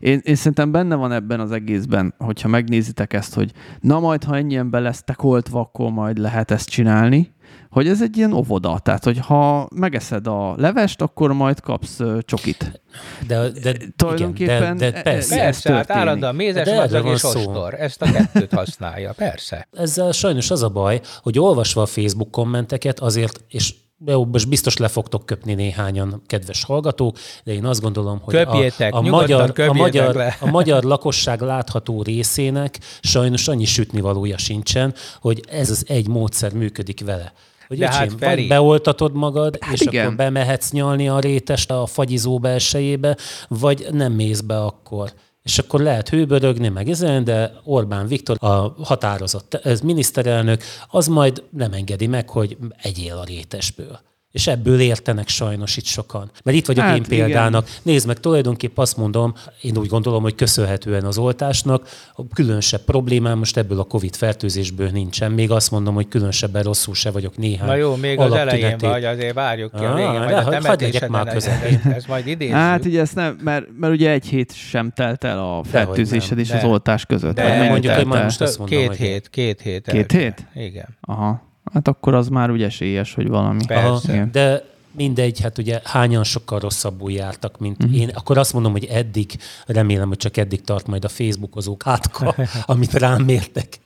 Én, én szerintem benne van ebben az egészben, hogyha megnézitek ezt, hogy na majd, ha ennyien be lesztek oltva, akkor majd lehet ezt csinálni, hogy ez egy ilyen óvoda. Tehát, hogy ha megeszed a levest, akkor majd kapsz csokit. De, de, Tulajdonképpen igen, de, de persze. Ez persze, hát állandóan mézes de madzag és ostor. Ezt a kettőt használja, persze. Ezzel sajnos az a baj, hogy olvasva a Facebook kommenteket azért, és jó, most biztos le fogtok köpni néhányan, kedves hallgatók, de én azt gondolom, hogy köpjétek, a, a, magyar, a, magyar, le. a magyar lakosság látható részének sajnos annyi sütnivalója sincsen, hogy ez az egy módszer működik vele. Hogy De öcsém, hát Feri... beoltatod magad, hát és igen. akkor bemehetsz nyalni a rétest a fagyizó belsejébe, vagy nem mész be akkor és akkor lehet hőbörögni, meg ezen, de Orbán Viktor, a határozott ez miniszterelnök, az majd nem engedi meg, hogy egyél a rétesből. És ebből értenek sajnos itt sokan. Mert itt vagyok hát, én példának. Igen. Nézd meg, tulajdonképp azt mondom, én úgy gondolom, hogy köszönhetően az oltásnak a különösebb problémám most ebből a Covid fertőzésből nincsen. Még azt mondom, hogy különösebben rosszul se vagyok néhány Na jó, még az elején vagy, azért várjuk ki a végén, ah, majd a legyek már közepén. Ez majd idézzük. Hát ugye ezt nem, mert, mert ugye egy hét sem telt el a fertőzésed és az oltás között. De mondjuk, hogy most azt mondom, két hét, két hét. Két hét? Igen. Aha. Hát akkor az már úgy esélyes, hogy valami. Persze. Aha, de mindegy, hát ugye hányan sokkal rosszabbul jártak, mint uh-huh. én. Akkor azt mondom, hogy eddig, remélem, hogy csak eddig tart majd a Facebookozók átka, amit rám mértek.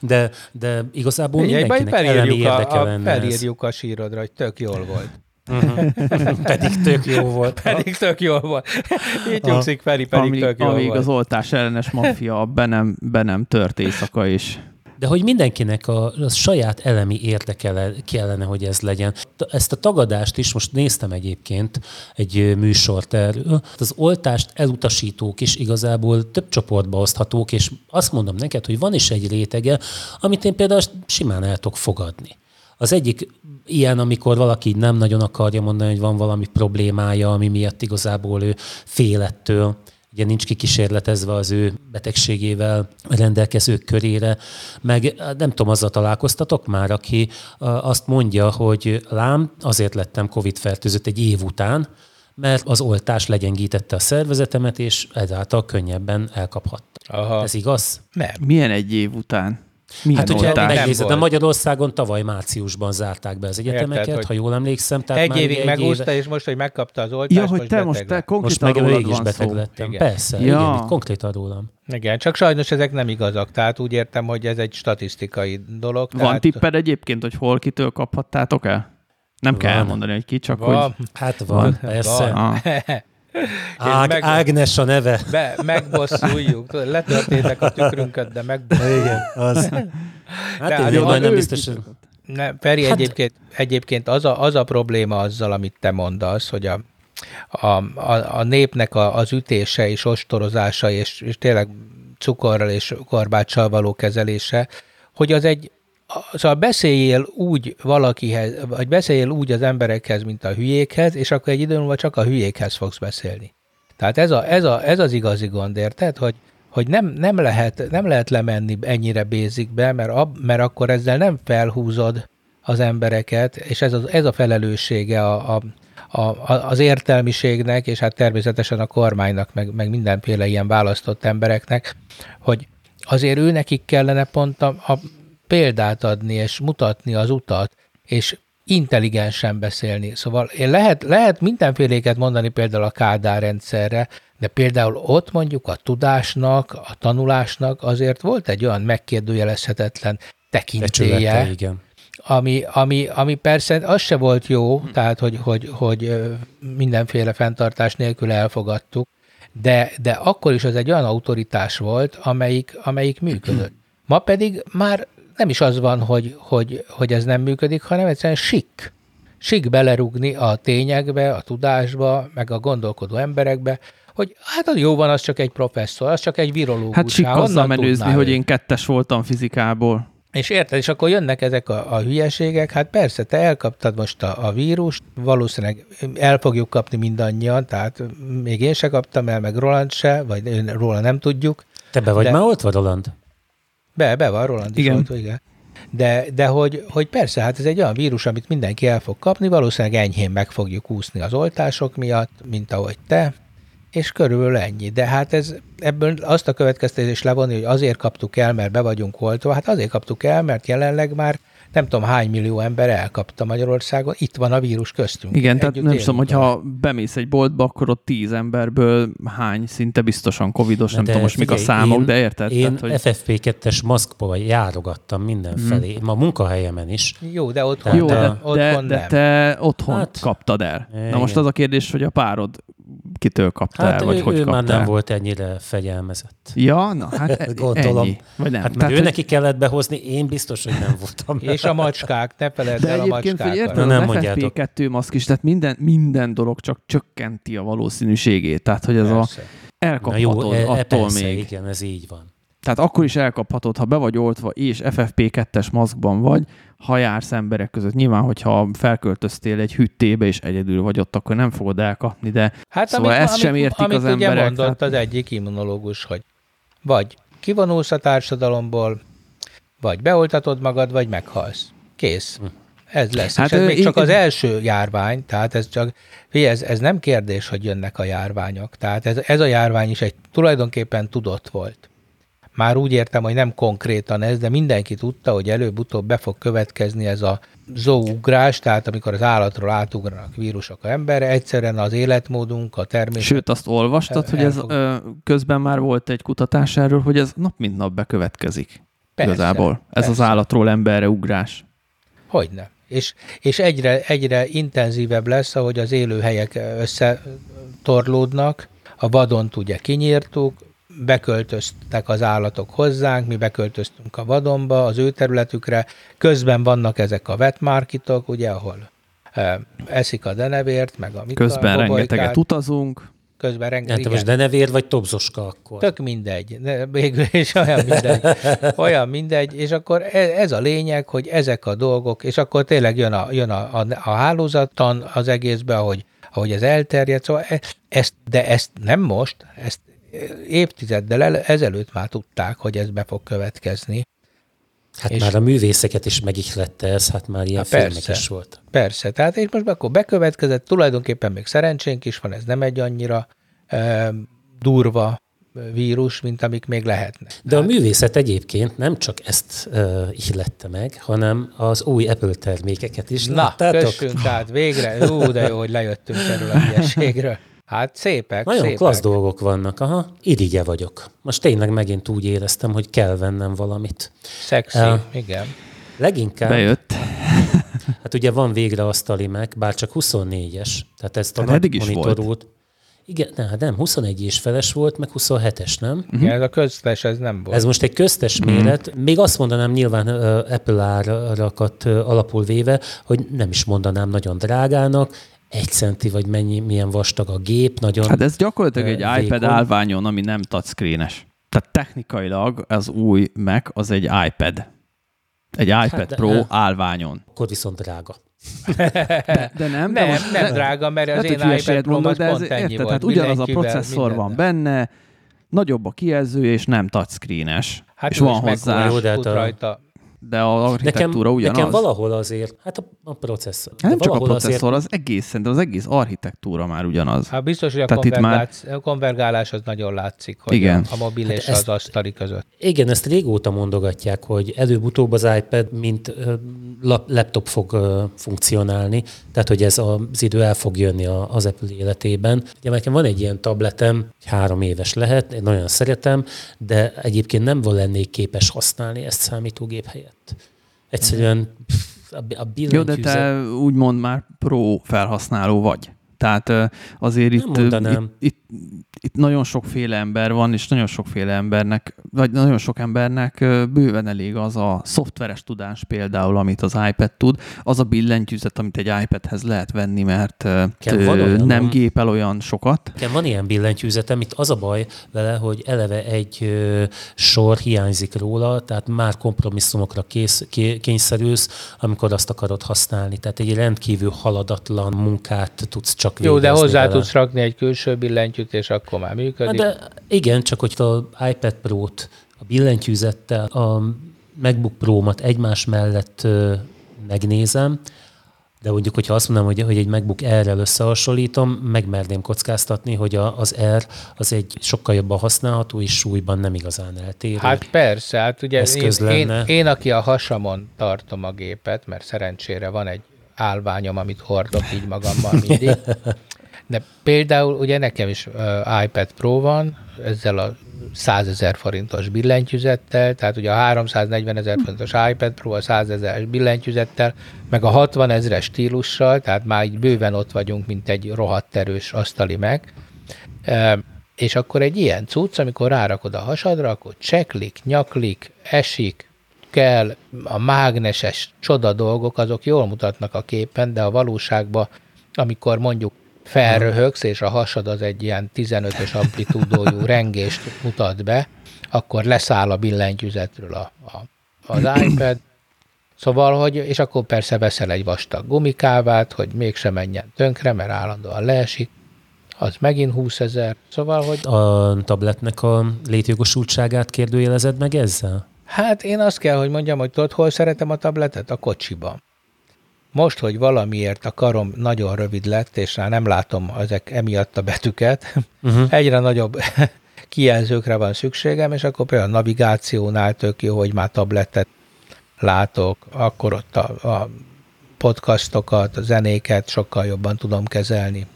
De, de igazából Egy, mindenkinek elemi érdeke a, lenne Felírjuk ez. a sírodra, hogy tök jól volt. Uh-huh. pedig tök jó volt. pedig tök jó volt. Így nyugszik Feri, pedig amíg, tök jó amíg volt. az oltás ellenes maffia be nem, be nem tört éjszaka is de hogy mindenkinek a, a saját elemi érdeke kellene, hogy ez legyen. Ezt a tagadást is most néztem egyébként egy műsort erről. Az oltást elutasítók is igazából több csoportba oszthatók, és azt mondom neked, hogy van is egy rétege, amit én például simán el tudok fogadni. Az egyik ilyen, amikor valaki nem nagyon akarja mondani, hogy van valami problémája, ami miatt igazából ő félettől ugye nincs kikísérletezve az ő betegségével rendelkezők körére, meg nem tudom, azzal találkoztatok már, aki azt mondja, hogy lám, azért lettem Covid-fertőzött egy év után, mert az oltás legyengítette a szervezetemet, és ezáltal könnyebben elkaphatta. Aha. Ez igaz? Nem. Milyen egy év után? Milyen hát, hogyha megnézed, de Magyarországon tavaly márciusban zárták be az egyetemeket, Érted, ha jól emlékszem. Tehát egy évig egy megúszta, éve... és most, hogy megkapta az oltást, ja, hogy te most te konkrétan most meg is beteg szó. lettem. Igen. Persze, ja. igen, itt konkrétan rólam. Igen, csak sajnos ezek nem igazak, tehát úgy értem, hogy ez egy statisztikai dolog. Van tehát... tipped egyébként, hogy hol kitől kaphattátok el? Nem van. kell elmondani, hogy ki, csak van. hogy... Hát van, van. persze. Van. Ah. Ág, meg, Ágnes a neve. Be, megbosszuljuk. Letörtétek a tükrünket, de megbosszuljuk. Igen, az. Hát de, jó, nem biztos. Ne, Feri, hát, egyébként, egyébként az, a, az a probléma azzal, amit te mondasz, hogy a, a, a, a népnek a, az ütése és ostorozása, és, és tényleg cukorral és korbáccsal való kezelése, hogy az egy, Szóval beszéljél úgy valakihez, vagy beszéljél úgy az emberekhez, mint a hülyékhez, és akkor egy idő múlva csak a hülyékhez fogsz beszélni. Tehát ez, a, ez, a, ez az igazi gond, érted? Hogy, hogy nem, nem, lehet, nem lehet lemenni ennyire bézikbe, mert, ab, mert akkor ezzel nem felhúzod az embereket, és ez, az, ez a felelőssége a, a, a, az értelmiségnek, és hát természetesen a kormánynak, meg, meg mindenféle ilyen választott embereknek, hogy azért ő nekik kellene pont a, a példát adni, és mutatni az utat, és intelligensen beszélni. Szóval én lehet, lehet mindenféléket mondani például a Kádár rendszerre, de például ott mondjuk a tudásnak, a tanulásnak azért volt egy olyan megkérdőjelezhetetlen tekintélye, igen. Ami, ami, ami persze az se volt jó, tehát hogy, hogy, hogy mindenféle fenntartás nélkül elfogadtuk, de, de akkor is az egy olyan autoritás volt, amelyik, amelyik működött. Ma pedig már nem is az van, hogy, hogy, hogy ez nem működik, hanem egyszerűen sik. Sik belerugni a tényekbe, a tudásba, meg a gondolkodó emberekbe, hogy hát az jó van, az csak egy professzor, az csak egy virológus. Hát sik azzal menőzni, hogy én kettes voltam fizikából. És érted, és akkor jönnek ezek a, a hülyeségek, hát persze, te elkaptad most a, a vírust, valószínűleg el fogjuk kapni mindannyian, tehát még én se kaptam el, meg Roland se, vagy róla nem tudjuk. Te be vagy de... már oltva, Roland? Be, be van, Roland igen. is volt, igen. De, de hogy, hogy persze, hát ez egy olyan vírus, amit mindenki el fog kapni, valószínűleg enyhén meg fogjuk úszni az oltások miatt, mint ahogy te, és körülbelül ennyi. De hát ez, ebből azt a következtetést levonni, hogy azért kaptuk el, mert be vagyunk oltva, hát azért kaptuk el, mert jelenleg már nem tudom hány millió ember elkapta Magyarországon, itt van a vírus köztünk. Igen, tehát nem tudom, hogyha bemész egy boltba, akkor ott tíz emberből hány szinte biztosan covidos, de nem tudom most mik a számok, én, de érted? Én tehát, hogy... FFP2-es maszkba járogattam mindenfelé, hmm. ma munkahelyemen is. Jó, de otthon, Jó, de, de, otthon de, de te otthon hát, kaptad el. Igen. Na most az a kérdés, hogy a párod kitől kapta hát el, vagy ő, hogy ő kapta már nem volt ennyire fegyelmezett. Ja, na hát Gondolom. ennyi. Vagy nem. Hát Tehát, ő hogy... neki kellett behozni, én biztos, hogy nem voltam. És a macskák, ne feledd el a macskákat. De egyébként, nem az FFP2 maszk is, tehát minden, minden dolog csak csökkenti a valószínűségét. Tehát, hogy ez Persze. a elkaphatod Na jó, e, e, attól persze, még. igen, ez így van. Tehát akkor is elkaphatod, ha be vagy oltva és FFP2-es maszkban vagy, ha jársz emberek között. Nyilván, hogyha felköltöztél egy hüttébe és egyedül vagy ott, akkor nem fogod elkapni, de hát szóval amit, ezt amit, sem értik amit az ugye emberek. mondott az egyik immunológus, hogy vagy kivonulsz a társadalomból, vagy beoltatod magad, vagy meghalsz. Kész. Hm. Ez lesz. Hát és ez ő, még csak az első járvány, tehát ez csak, ez, ez nem kérdés, hogy jönnek a járványok. Tehát ez, ez a járvány is egy tulajdonképpen tudott volt. Már úgy értem, hogy nem konkrétan ez, de mindenki tudta, hogy előbb-utóbb be fog következni ez a zóugrás, tehát amikor az állatról átugranak vírusok a emberre, egyszerűen az életmódunk, a természet... Sőt, azt olvastad, hogy ez ö, közben már volt egy kutatás erről, hogy ez nap mint nap bekövetkezik. Persze, Igazából. Ez persze. az állatról emberre ugrás. Hogyne. És, és egyre, egyre intenzívebb lesz, ahogy az élőhelyek összetorlódnak, a vadont ugye kinyírtuk, beköltöztek az állatok hozzánk, mi beköltöztünk a vadonba, az ő területükre, közben vannak ezek a wetmarketok, ugye, ahol e, eszik a denevért, meg a Közben a rengeteget utazunk. Közben rengeteget. Hát most denevér vagy tobzoska akkor? Tök mindegy. Végül is olyan mindegy. olyan mindegy, és akkor e, ez a lényeg, hogy ezek a dolgok, és akkor tényleg jön a, jön a, a, a hálózattan az egészbe, ahogy, ahogy ez elterjed, szóval e, ezt, de ezt nem most, ezt évtizeddel ezelőtt már tudták, hogy ez be fog következni. Hát és már a művészeket is megihlette ez, hát már ilyen hát persze, is volt. Persze, tehát és most akkor bekövetkezett, tulajdonképpen még szerencsénk is van, ez nem egy annyira e, durva vírus, mint amik még lehetnek. De a művészet egyébként nem csak ezt uh, ihlette meg, hanem az új Apple termékeket is. Na, Láttátok? kössünk át végre. Ú, de jó, hogy lejöttünk erről a hülyeségről. Hát szépek, Nagyon szépek. klassz dolgok vannak. Aha, irigye vagyok. Most tényleg megint úgy éreztem, hogy kell vennem valamit. Szexi, uh, igen. Leginkább... Bejött. hát ugye van végre asztali meg, bár csak 24-es. Tehát ezt a hát eddig is volt. Igen, ne, hát nem, 21 és feles volt, meg 27-es, nem? Uh-huh. Igen, ez a köztes, ez nem volt. Ez most egy köztes uh-huh. méret. Még azt mondanám nyilván uh, Apple árakat uh, alapul véve, hogy nem is mondanám nagyon drágának, egy centi, vagy mennyi, milyen vastag a gép, nagyon Hát ez gyakorlatilag egy vékony. iPad állványon, ami nem touchscreenes. Tehát technikailag az új Mac az egy iPad. Egy iPad hát, Pro de, állványon. Akkor viszont drága. De, de nem, nem, de most, nem drága, mert az én iPad Pro mondod, de ez, pont ennyi érted, volt. Tehát ugyanaz a processzor van benne, nagyobb a kijelző, és nem touchscreenes. Hát és van hozzá. Jó, de hát a, rajta de a architektúra nekem, ugyanaz. Nekem valahol azért, hát a, a processzor. Hát nem csak a processzor, azért... az egész, szerintem az egész architektúra már ugyanaz. Hát biztos, hogy a, konvergálás, már... a konvergálás az nagyon látszik, hogy igen. A, mobil hát és ezt, az asztali között. Igen, ezt régóta mondogatják, hogy előbb-utóbb az iPad mint laptop fog funkcionálni, tehát hogy ez az idő el fog jönni az Apple életében. Ugye nekem van egy ilyen tabletem, három éves lehet, én nagyon szeretem, de egyébként nem lennék képes használni ezt számítógép helyett. Egyszerűen a, a Jó, de te úgymond már pro felhasználó vagy. Tehát azért itt, itt, itt, itt nagyon sokféle ember van, és nagyon sokféle embernek, vagy nagyon sok embernek bőven elég az a szoftveres tudás például, amit az iPad tud, az a billentyűzet, amit egy iPadhez lehet venni, mert t- nem gépel olyan sokat. Igen, van ilyen billentyűzet, amit az a baj vele, hogy eleve egy ö, sor hiányzik róla, tehát már kompromisszumokra kész, kényszerülsz, amikor azt akarod használni. Tehát egy rendkívül haladatlan munkát tudsz csak Jó, de hozzá vele. tudsz rakni egy külső billentyűt, és akkor már működik. de igen, csak hogy az iPad Pro-t a billentyűzettel, a MacBook Pro-mat egymás mellett megnézem, de mondjuk, hogyha azt mondom, hogy, hogy egy MacBook Air-rel összehasonlítom, megmerném kockáztatni, hogy a, az Air az egy sokkal jobban használható, és súlyban nem igazán eltérő. Hát persze, hát ugye én, én, én, aki a hasamon tartom a gépet, mert szerencsére van egy állványom, amit hordok így magammal mindig. De például ugye nekem is uh, iPad Pro van, ezzel a 100 ezer forintos billentyűzettel, tehát ugye a 340 ezer forintos iPad Pro a 100 ezer billentyűzettel, meg a 60 ezeres stílussal, tehát már így bőven ott vagyunk, mint egy rohadt erős asztali meg. És akkor egy ilyen cucc, amikor rárakod a hasadra, akkor cseklik, nyaklik, esik, kell, a mágneses csoda dolgok, azok jól mutatnak a képen, de a valóságban, amikor mondjuk felröhögsz, és a hasad az egy ilyen 15-ös amplitúdójú rengést mutat be, akkor leszáll a billentyűzetről a, a, az iPad, Szóval, hogy, és akkor persze veszel egy vastag gumikávát, hogy mégsem menjen tönkre, mert állandóan leesik, az megint 20 ezer. Szóval, hogy... A tabletnek a létjogosultságát kérdőjelezed meg ezzel? Hát én azt kell, hogy mondjam, hogy tudod, hol szeretem a tabletet? A kocsiban. Most, hogy valamiért a karom nagyon rövid lett, és már nem látom ezek emiatt a betűket, uh-huh. egyre nagyobb kijelzőkre van szükségem, és akkor például a navigációnál tök jó, hogy már tabletet látok, akkor ott a, a podcastokat, a zenéket sokkal jobban tudom kezelni.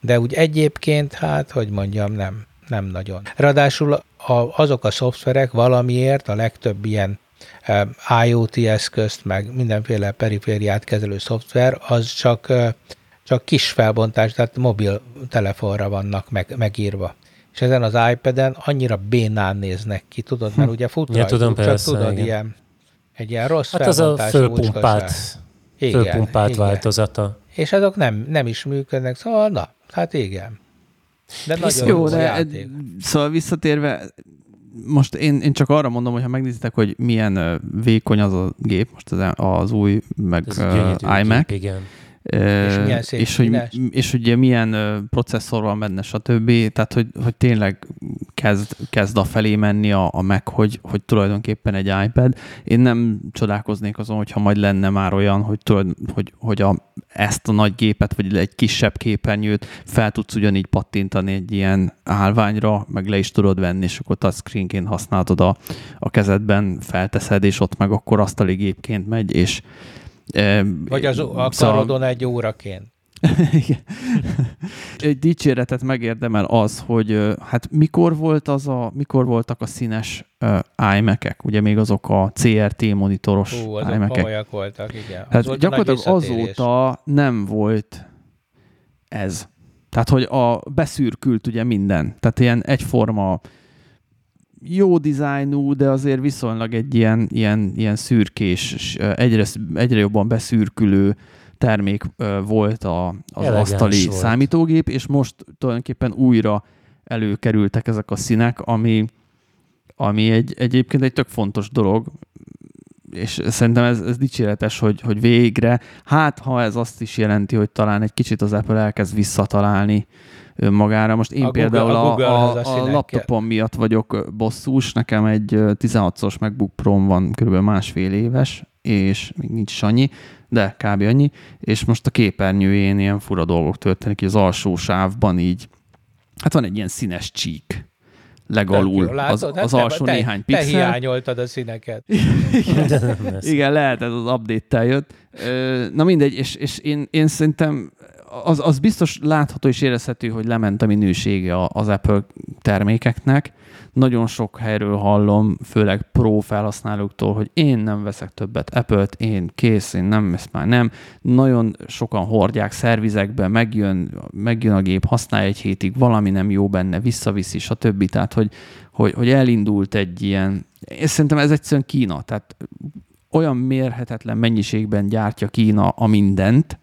De úgy egyébként, hát, hogy mondjam, nem, nem nagyon. Ráadásul a, azok a szoftverek valamiért a legtöbb ilyen IoT eszközt, meg mindenféle perifériát kezelő szoftver, az csak, csak kis felbontás, tehát mobil telefonra vannak meg, megírva. És ezen az iPad-en annyira bénán néznek ki, tudod, mert hm. ugye fut ja, tudom, csak persze, tudod, igen. ilyen egy ilyen rossz Hát az a fölpumpált, igen, fölpumpált igen. változata. És azok nem, nem is működnek, szóval na, hát igen. De nagyon jó, de játék. szóval visszatérve, most én, én csak arra mondom, hogy ha megnézitek, hogy milyen vékony az a gép, most az, az új, meg uh, iMac, gép, igen és, milyen szép és, hogy, és ugye milyen processzor van benne, stb. Tehát, hogy, hogy tényleg kezd, kezd a felé menni a, a Mac, hogy, hogy tulajdonképpen egy iPad. Én nem csodálkoznék azon, hogyha majd lenne már olyan, hogy, hogy, hogy a, ezt a nagy gépet, vagy egy kisebb képernyőt fel tudsz ugyanígy pattintani egy ilyen állványra, meg le is tudod venni, és akkor touchscreenként használod a, a kezedben, felteszed, és ott meg akkor asztali gépként megy, és vagy az, a karodon egy óraként. egy dicséretet megérdemel az, hogy hát mikor volt az a, mikor voltak a színes uh, iMac-ek, ugye még azok a CRT monitoros Hú, azok iMac-ek. voltak, igen. Hát az gyakorlatilag azóta nem volt ez. Tehát, hogy a beszürkült ugye minden. Tehát ilyen egyforma jó dizájnú, de azért viszonylag egy ilyen, ilyen, ilyen szürkés, egyre, egyre jobban beszürkülő termék volt a, az Elegáns asztali volt. számítógép, és most tulajdonképpen újra előkerültek ezek a színek, ami, ami egy, egyébként egy tök fontos dolog, és szerintem ez, ez dicséretes, hogy, hogy végre, hát ha ez azt is jelenti, hogy talán egy kicsit az Apple elkezd visszatalálni önmagára. Most én a például Google, a, a, a, a laptopom miatt vagyok bosszús, nekem egy 16-os MacBook pro van kb. másfél éves, és még nincs annyi, de kb. annyi, és most a képernyőjén ilyen fura dolgok történik, hogy az alsó sávban így, hát van egy ilyen színes csík legalul jó, az, az hát alsó te, néhány pixel. Te hiányoltad a színeket. Igen, Igen lehet, ez az update-tel jött. Na mindegy, és, és én, én szerintem az, az biztos látható és érezhető, hogy lement a minősége az Apple termékeknek. Nagyon sok helyről hallom, főleg pro felhasználóktól, hogy én nem veszek többet Apple-t, én kész, én nem, ezt már nem. Nagyon sokan hordják szervizekbe, megjön, megjön a gép, használja egy hétig, valami nem jó benne, visszaviszi, stb. Tehát, hogy, hogy, hogy elindult egy ilyen, és szerintem ez egyszerűen Kína, tehát olyan mérhetetlen mennyiségben gyártja Kína a mindent,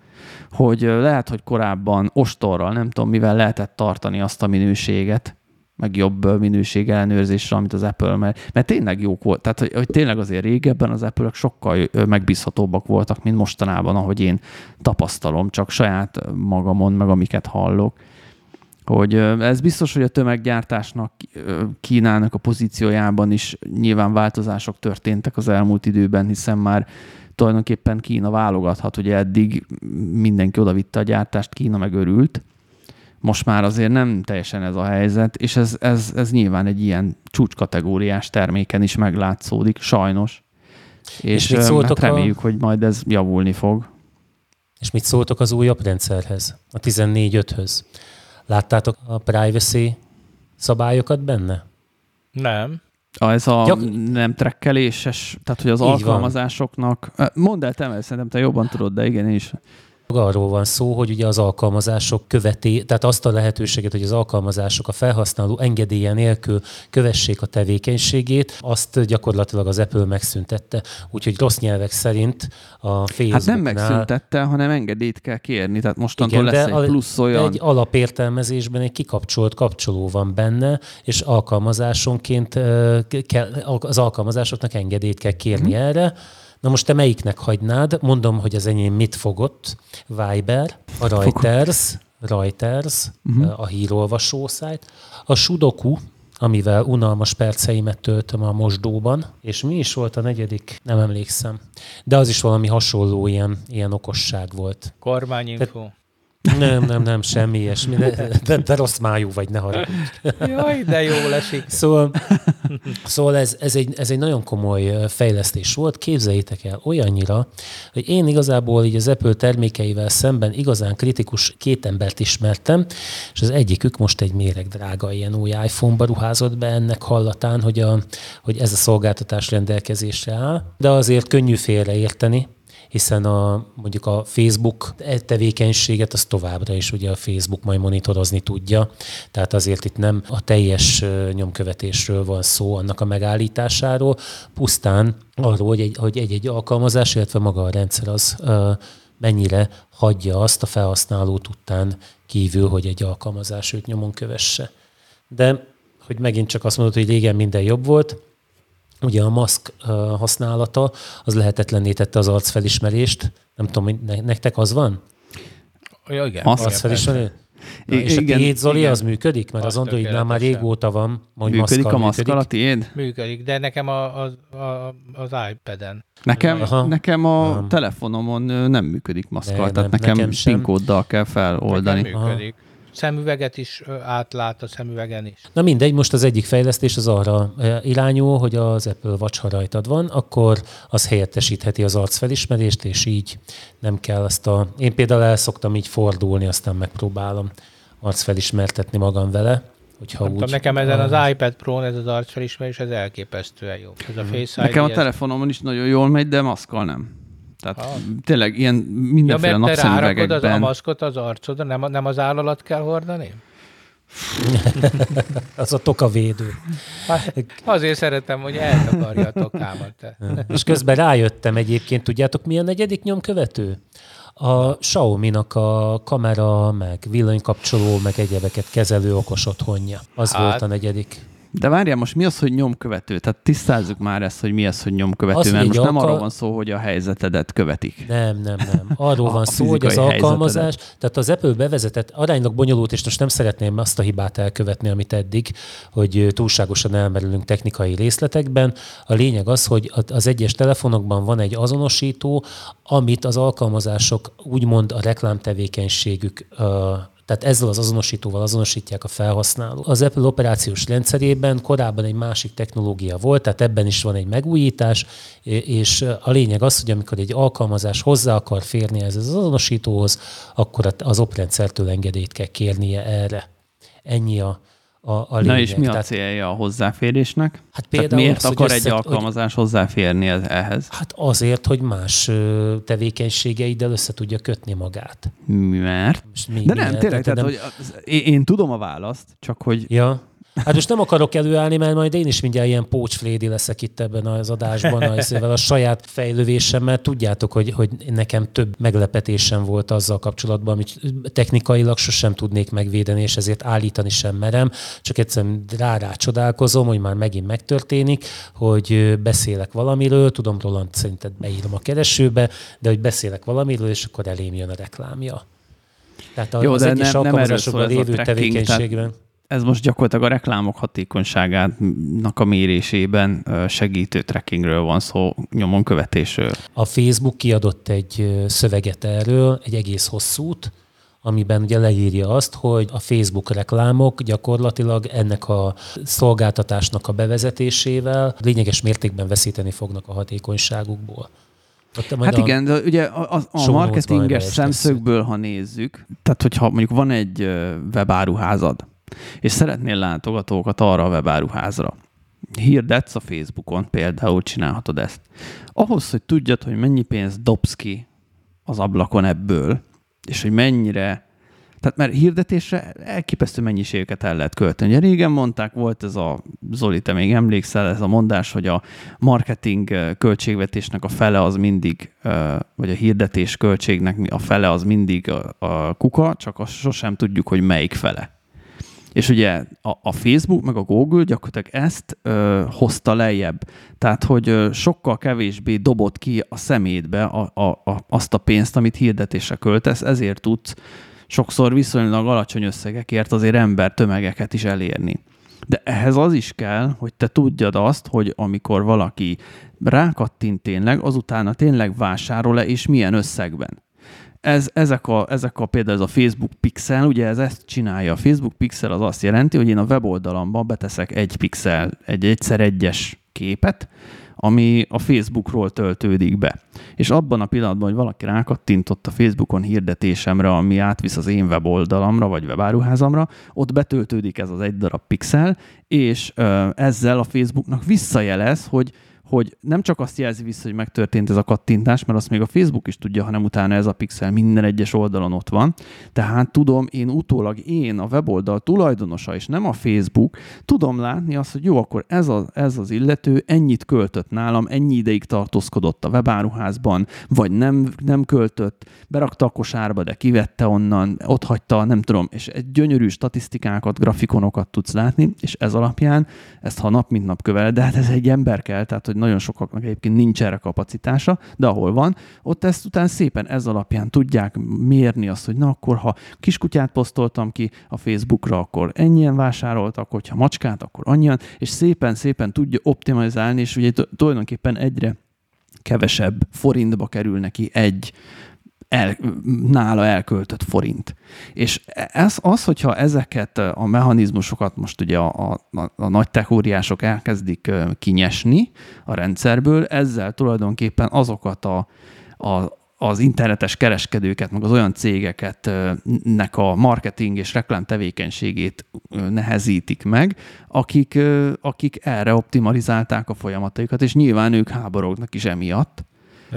hogy lehet, hogy korábban ostorral, nem tudom, mivel lehetett tartani azt a minőséget, meg jobb minőség ellenőrzésre, amit az Apple, mert, mert tényleg jók volt. Tehát, hogy, hogy tényleg azért régebben az apple sokkal megbízhatóbbak voltak, mint mostanában, ahogy én tapasztalom, csak saját magamon, meg amiket hallok. Hogy ez biztos, hogy a tömeggyártásnak, Kínának a pozíciójában is nyilván változások történtek az elmúlt időben, hiszen már tulajdonképpen Kína válogathat, hogy eddig mindenki oda vitte a gyártást, Kína meg örült. Most már azért nem teljesen ez a helyzet, és ez, ez, ez nyilván egy ilyen csúcskategóriás terméken is meglátszódik, sajnos. És, és mit hát reméljük, a... hogy majd ez javulni fog. És mit szóltok az újabb rendszerhez, a 14.5-höz? Láttátok a privacy szabályokat benne? Nem. Ez a Gyak... nem trekkeléses, tehát hogy az Így alkalmazásoknak... Van. Mondd el, te, szerintem te jobban tudod, de igen, én is. Arról van szó, hogy ugye az alkalmazások követi, tehát azt a lehetőséget, hogy az alkalmazások a felhasználó engedélye nélkül kövessék a tevékenységét, azt gyakorlatilag az Apple megszüntette. Úgyhogy rossz nyelvek szerint a Facebook. Hát nem megszüntette, hanem engedélyt kell kérni, tehát mostantól igen, lesz egy plusz olyan. egy alapértelmezésben egy kikapcsolt kapcsoló van benne, és alkalmazásonként kell, az alkalmazásoknak engedélyt kell kérni hmm. erre. Na most te melyiknek hagynád? Mondom, hogy az enyém mit fogott. Viber, a Reuters, Reuters, uh-huh. a hírolvasó szájt, a Sudoku, amivel unalmas perceimet töltöm a mosdóban, és mi is volt a negyedik? Nem emlékszem. De az is valami hasonló ilyen, ilyen okosság volt. Kormányinfo. Te, nem, nem, nem, semmi ilyesmi. De, de, de rossz májú vagy, ne haragudj. Jaj, de jó lesik. Szóval, szóval ez, ez, egy, ez egy nagyon komoly fejlesztés volt. Képzeljétek el olyannyira, hogy én igazából így az Apple termékeivel szemben igazán kritikus két embert ismertem, és az egyikük most egy méreg drága ilyen új iPhone-ba ruházott be ennek hallatán, hogy, a, hogy ez a szolgáltatás rendelkezésre áll, de azért könnyű félreérteni, hiszen a, mondjuk a Facebook tevékenységet az továbbra is ugye a Facebook majd monitorozni tudja, tehát azért itt nem a teljes nyomkövetésről van szó, annak a megállításáról, pusztán arról, hogy egy, hogy egy-egy alkalmazás, illetve maga a rendszer az mennyire hagyja azt a felhasználót után kívül, hogy egy alkalmazás őt nyomon kövesse. De hogy megint csak azt mondod, hogy régen minden jobb volt, ugye a maszk használata az lehetetlenné tette az arcfelismerést. Nem tudom, nektek az van? Ja, igen. Arcfelismerő? Na, és igen, a tiéd, Zoli, igen. az működik? Mert az Androidnál már régóta van, hogy Működik a maszkal a tiéd? Működik, de nekem a, a, a, az iPad-en. Nekem, Aha. nekem a Aha. telefonomon nem működik maszkal, de tehát nem, nekem, nekem PIN kóddal kell feloldani. Nekem működik. Aha szemüveget is átlát a szemüvegen is. Na mindegy, most az egyik fejlesztés az arra irányul, hogy az Apple Watch, ha rajtad van, akkor az helyettesítheti az arcfelismerést, és így nem kell ezt a... Én például el szoktam így fordulni, aztán megpróbálom arcfelismertetni magam vele. Hogyha úgy, tudom, nekem ezen az iPad Pro-n ez az arcfelismerés, ez elképesztően jó. Ez a Face Nekem ID, a telefonomon is nagyon jól megy, de maszkal nem. Tehát ha. tényleg ilyen mindenféle ja, napszemüvegekben. az a maszkot az arcodra, nem, nem az állalat kell hordani? az a tokavédő. Azért szeretem, hogy eltakarja a tokámat. És közben rájöttem egyébként, tudjátok mi a negyedik nyomkövető? A Xiaomi-nak a kamera, meg villanykapcsoló, meg egyebeket kezelő okos otthonja. Az hát, volt a negyedik. De várjál, most mi az, hogy nyomkövető? Tehát tisztázzuk már ezt, hogy mi az, hogy nyomkövető, az mert most nem arról van szó, hogy a helyzetedet követik. Nem, nem, nem. Arról van szó, hogy az alkalmazás, helyzetedet. tehát az Apple bevezetett, aránylag bonyolult, és most nem szeretném azt a hibát elkövetni, amit eddig, hogy túlságosan elmerülünk technikai részletekben. A lényeg az, hogy az egyes telefonokban van egy azonosító, amit az alkalmazások úgymond a reklámtevékenységük tehát ezzel az azonosítóval azonosítják a felhasználó. Az Apple operációs rendszerében korábban egy másik technológia volt, tehát ebben is van egy megújítás, és a lényeg az, hogy amikor egy alkalmazás hozzá akar férni ez az azonosítóhoz, akkor az oprendszertől engedélyt kell kérnie erre. Ennyi a, a, a lényeg. Na és mi a Tehát, célja a hozzáférésnek? Hát például Tehát miért az, akar egy alkalmazás hogy, hozzáférni ehhez? Hát azért, hogy más tevékenységeiddel össze tudja kötni magát. Mert? Mi, De nem, tényleg, tehát, nem... hogy az, én, én tudom a választ, csak hogy ja. Hát most nem akarok előállni, mert majd én is mindjárt ilyen pócsflédi leszek itt ebben az adásban, ezzel a saját fejlővésemmel. Tudjátok, hogy, hogy nekem több meglepetésem volt azzal kapcsolatban, amit technikailag sosem tudnék megvédeni, és ezért állítani sem merem. Csak egyszerűen rá, csodálkozom, hogy már megint megtörténik, hogy beszélek valamiről, tudom, Roland szerinted beírom a keresőbe, de hogy beszélek valamiről, és akkor elém jön a reklámja. Tehát Jó, az de egyes nem, alkalmazásokban lévő tevékenységben. Tehát ez most gyakorlatilag a reklámok hatékonyságának a mérésében segítő trackingről van szó, nyomon követésről. A Facebook kiadott egy szöveget erről, egy egész hosszút, amiben ugye leírja azt, hogy a Facebook reklámok gyakorlatilag ennek a szolgáltatásnak a bevezetésével lényeges mértékben veszíteni fognak a hatékonyságukból. Hát a igen, de ugye a, a, a marketinges szemszögből, ha nézzük, tehát hogyha mondjuk van egy webáruházad, és szeretnél látogatókat arra a webáruházra, hirdetsz a Facebookon, például csinálhatod ezt. Ahhoz, hogy tudjad, hogy mennyi pénzt dobsz ki az ablakon ebből, És hogy mennyire tehát mert hirdetésre elképesztő mennyiségeket el lehet költeni. Ugye régen mondták, volt ez a, Zoli, te még emlékszel, ez a mondás, hogy a marketing költségvetésnek a fele az mindig, vagy a hirdetés költségnek a fele az mindig a kuka, csak azt sosem tudjuk, hogy melyik fele. És ugye a, a Facebook meg a Google gyakorlatilag ezt ö, hozta lejjebb. Tehát, hogy ö, sokkal kevésbé dobott ki a szemétbe a, a, a, azt a pénzt, amit hirdetésre költesz, ezért tudsz sokszor viszonylag alacsony összegekért azért ember tömegeket is elérni. De ehhez az is kell, hogy te tudjad azt, hogy amikor valaki rákattint tényleg, azutána tényleg vásárol-e, és milyen összegben. Ez, ezek, a, ezek a például ez a Facebook Pixel, ugye ez ezt csinálja. A Facebook Pixel az azt jelenti, hogy én a weboldalamba beteszek egy pixel, egy egyszer egyes képet, ami a Facebookról töltődik be. És abban a pillanatban, hogy valaki rákattintott a Facebookon hirdetésemre, ami átvisz az én weboldalamra, vagy webáruházamra, ott betöltődik ez az egy darab pixel, és ezzel a Facebooknak visszajelez, hogy hogy nem csak azt jelzi vissza, hogy megtörtént ez a kattintás, mert azt még a Facebook is tudja, hanem utána ez a pixel minden egyes oldalon ott van. Tehát tudom, én utólag én a weboldal tulajdonosa, és nem a Facebook, tudom látni azt, hogy jó, akkor ez, a, ez az illető ennyit költött nálam, ennyi ideig tartózkodott a webáruházban, vagy nem, nem költött, berakta a kosárba, de kivette onnan, ott hagyta, nem tudom, és egy gyönyörű statisztikákat, grafikonokat tudsz látni, és ez alapján ezt ha nap mint nap kövel, de hát ez egy ember kell, tehát hogy nagyon sokaknak egyébként nincs erre kapacitása, de ahol van, ott ezt után szépen ez alapján tudják mérni azt, hogy na akkor, ha kiskutyát posztoltam ki a Facebookra, akkor ennyien vásároltak, hogyha macskát, akkor annyian, és szépen-szépen tudja optimalizálni, és ugye tulajdonképpen egyre kevesebb forintba kerül neki egy el, nála elköltött forint. És ez az, hogyha ezeket a mechanizmusokat most ugye a, a, a nagy techóriások elkezdik kinyesni a rendszerből, ezzel tulajdonképpen azokat a, a, az internetes kereskedőket, meg az olyan cégeket nek a marketing és reklám tevékenységét nehezítik meg, akik, akik erre optimalizálták a folyamataikat, és nyilván ők háborognak is emiatt.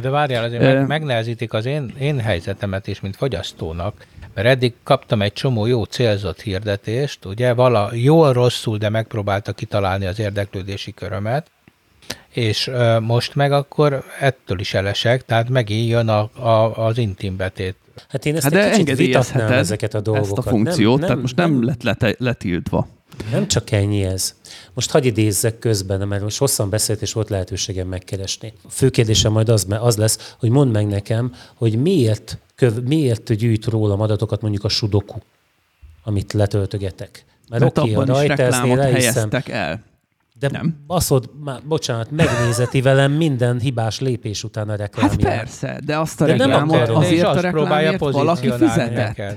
De várjál, azért meg, megnehezítik az én, én helyzetemet is, mint fogyasztónak, mert eddig kaptam egy csomó jó célzott hirdetést, ugye, vala jól rosszul, de megpróbálta kitalálni az érdeklődési körömet, és ö, most meg akkor ettől is elesek, tehát megint jön a, a, az intim betét. Hát én ezt hát egy kicsit vitatnám ezeket a dolgokat. Ezt a funkciót, nem, nem, tehát most nem, nem lett letiltva. Nem csak ennyi ez. Most hagyj idézzek közben, mert most hosszan beszélt, és volt lehetőségem megkeresni. A fő kérdésem majd az, az lesz, hogy mondd meg nekem, hogy miért, köv, miért gyűjt rólam adatokat mondjuk a sudoku, amit letöltögetek. Mert, mert oké, a rajteznél helyeztek el. De nem. baszod, már, bocsánat, megnézeti velem minden hibás lépés után a reklámját. Hát persze, de azt a de reklámot azért a reklámért valaki fizetett.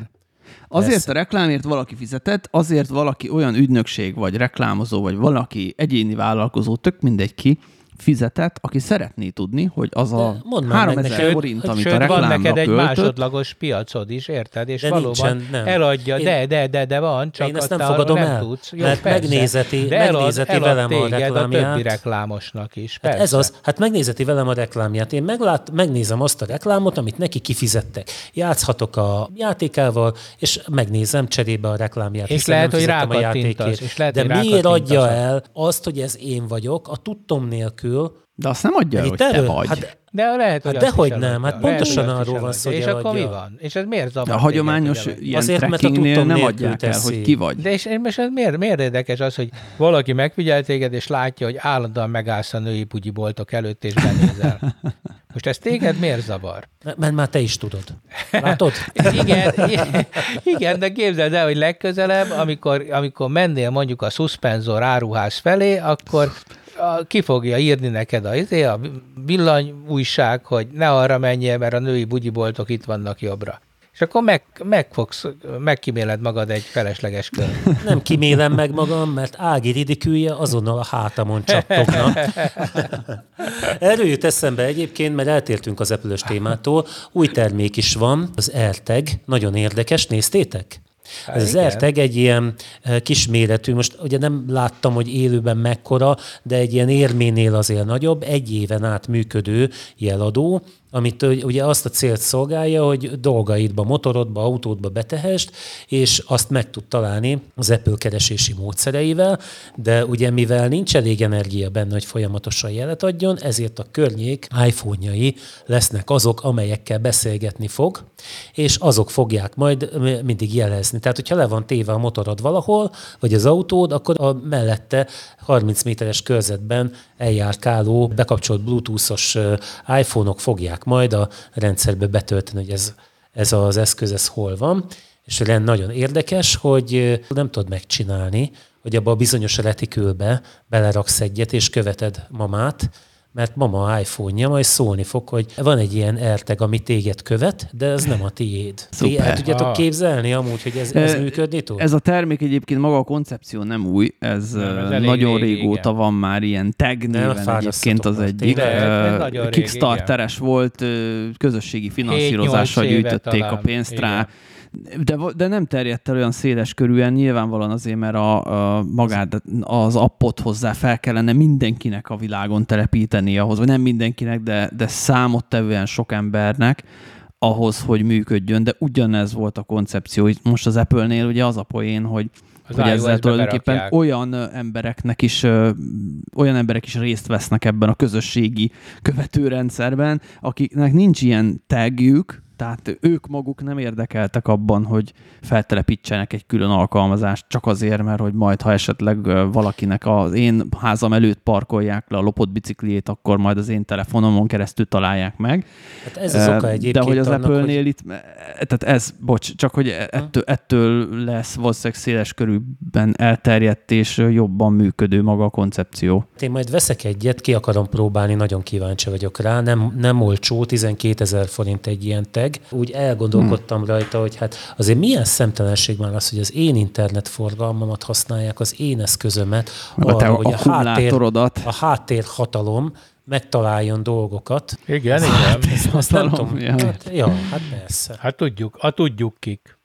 Azért Persze. a reklámért valaki fizetett, azért valaki olyan ügynökség, vagy reklámozó, vagy valaki egyéni vállalkozó, tök mindegy ki, fizetett, aki szeretné tudni, hogy az a 3000 forint, amit sőt, a reklámnak van neked egy költött, másodlagos piacod is, érted? És de valóban nincsen, nem. eladja, én, de, de, de, de van, csak én ezt nem fogadom nem el, tudsz. Jó, mert persze. megnézeti, de megnézeti elad, velem a reklámját. a többi reklámosnak is, persze. Hát ez az, hát megnézeti velem a reklámját. Én meglát, megnézem azt a reklámot, amit neki kifizettek. Játszhatok a játékával, és megnézem cserébe a reklámját. És lehet, hogy rákattintasz. De miért adja el azt, hogy ez én vagyok, a tudtom nélkül nélkül. De azt nem adja, hogy te vagy. Hát, de lehet, hogy hát dehogy nem, hát pontosan lehet, arról van szó, hogy És akkor mi van? És ez miért zavar? A hagyományos ilyen Azért, trackingnél nem adják el, hogy ki vagy. De és, és ez miért, miért érdekes az, hogy valaki megfigyel téged, és látja, hogy állandóan megállsz a női bugyiboltok előtt, és benézel. Most ez téged miért zavar? Mert már te is tudod. Látod? igen, igen, de képzeld el, hogy legközelebb, amikor, amikor mennél mondjuk a szuszpenzor áruház felé, akkor ki fogja írni neked a, izé, a villany újság, hogy ne arra menjél, mert a női bugyiboltok itt vannak jobbra. És akkor meg, meg fogsz, megkiméled magad egy felesleges kör. Nem kimélem meg magam, mert Ági ridikülje azonnal a hátamon csattogna. Erről jut eszembe egyébként, mert eltértünk az epülős témától. Új termék is van, az Erteg, nagyon érdekes, néztétek? Hát az AirTag egy ilyen kisméretű, most ugye nem láttam, hogy élőben mekkora, de egy ilyen érménél azért nagyobb, egy éven át működő jeladó, amit ugye azt a célt szolgálja, hogy dolgaidba, motorodba, autódba betehest, és azt meg tud találni az Apple keresési módszereivel, de ugye mivel nincs elég energia benne, hogy folyamatosan jelet adjon, ezért a környék iPhone-jai lesznek azok, amelyekkel beszélgetni fog, és azok fogják majd mindig jelezni. Tehát, hogyha le van téve a motorod valahol, vagy az autód, akkor a mellette 30 méteres körzetben eljárkáló, bekapcsolt bluetoothos iPhone-ok fogják majd a rendszerbe betölteni, hogy ez, ez az eszköz, ez hol van. És nagyon érdekes, hogy nem tudod megcsinálni, hogy abba a bizonyos retikülbe beleraksz egyet, és követed mamát, mert mama iPhone-ja majd szólni fog, hogy van egy ilyen erteg, ami téged követ, de ez nem a tiéd. Szuper. El tudjátok ah. képzelni amúgy, hogy ez, ez működni tud? Ez a termék egyébként maga a koncepció nem új, ez, nem, ez nagyon régi, régóta igen. van már ilyen tag néven egyébként az egyik. Kickstarteres volt, közösségi finanszírozással gyűjtötték a pénzt igen. De, de nem terjedt el olyan széles körűen, nyilvánvalóan azért, mert a, a magát, az appot hozzá fel kellene mindenkinek a világon telepíteni ahhoz, vagy nem mindenkinek, de, de számottevően sok embernek, ahhoz, hogy működjön, de ugyanez volt a koncepció. Most az Apple-nél ugye az a poén, hogy, az hogy ezzel tulajdonképpen berakják. olyan embereknek is, olyan emberek is részt vesznek ebben a közösségi követőrendszerben, akiknek nincs ilyen tagjük, tehát ők maguk nem érdekeltek abban, hogy feltelepítsenek egy külön alkalmazást, csak azért, mert hogy majd, ha esetleg valakinek az én házam előtt parkolják le a lopott bicikliét, akkor majd az én telefonomon keresztül találják meg. Hát ez az oka egyébként. De hogy az Apple-nél hogy... itt, tehát ez, bocs, csak hogy ettől, ettől lesz valószínűleg széles körülben elterjedt és jobban működő maga a koncepció. Én majd veszek egyet, ki akarom próbálni, nagyon kíváncsi vagyok rá. Nem, nem olcsó, 12 ezer forint egy ilyen te meg. Úgy elgondolkodtam hmm. rajta, hogy hát azért milyen szemtelenség már az, hogy az én internetforgalmamat használják, az én eszközömet, arra, hogy a háttér, a háttér hatalom megtaláljon dolgokat. Igen, igen. Hát, ezt, azt nem tudom. Ja. Hát, ja, hát persze. Hát tudjuk, a tudjuk kik.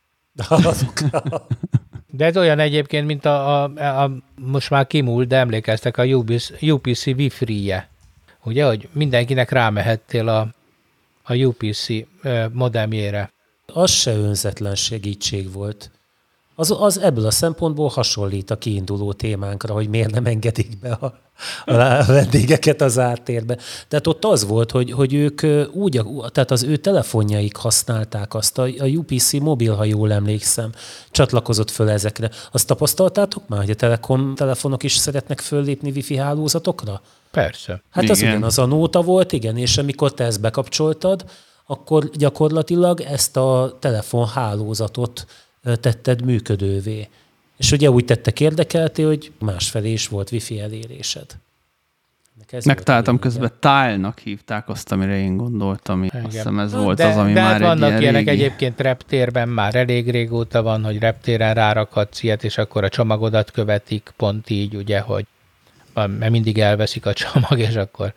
De ez olyan egyébként, mint a, a, a most már kimúlt, de emlékeztek a UPC, UPC Wi-Fi-je. Ugye, hogy mindenkinek rámehettél a a UPC modemjére. Az se önzetlen segítség volt. Az, az ebből a szempontból hasonlít a kiinduló témánkra, hogy miért nem engedik be a, a vendégeket az áttérbe. Tehát ott az volt, hogy, hogy ők úgy, tehát az ő telefonjaik használták azt, a, a UPC mobil, ha jól emlékszem, csatlakozott föl ezekre. Azt tapasztaltátok már, hogy a Telekom telefonok is szeretnek föllépni wifi hálózatokra? Persze. Hát igen. az ugyanaz a nóta volt, igen, és amikor te ezt bekapcsoltad, akkor gyakorlatilag ezt a telefonhálózatot tetted működővé. És ugye úgy tettek érdekelté, hogy másfelé is volt wifi elérésed. Megtaláltam közben Tile-nak hívták azt, amire én gondoltam. Igen. Azt hiszem ez volt de, az, ami de már hát vannak ilyenek régi... egyébként reptérben már elég régóta van, hogy reptéren rárakhatsz ilyet, és akkor a csomagodat követik, pont így, ugye, hogy mert mindig elveszik a csomag, és akkor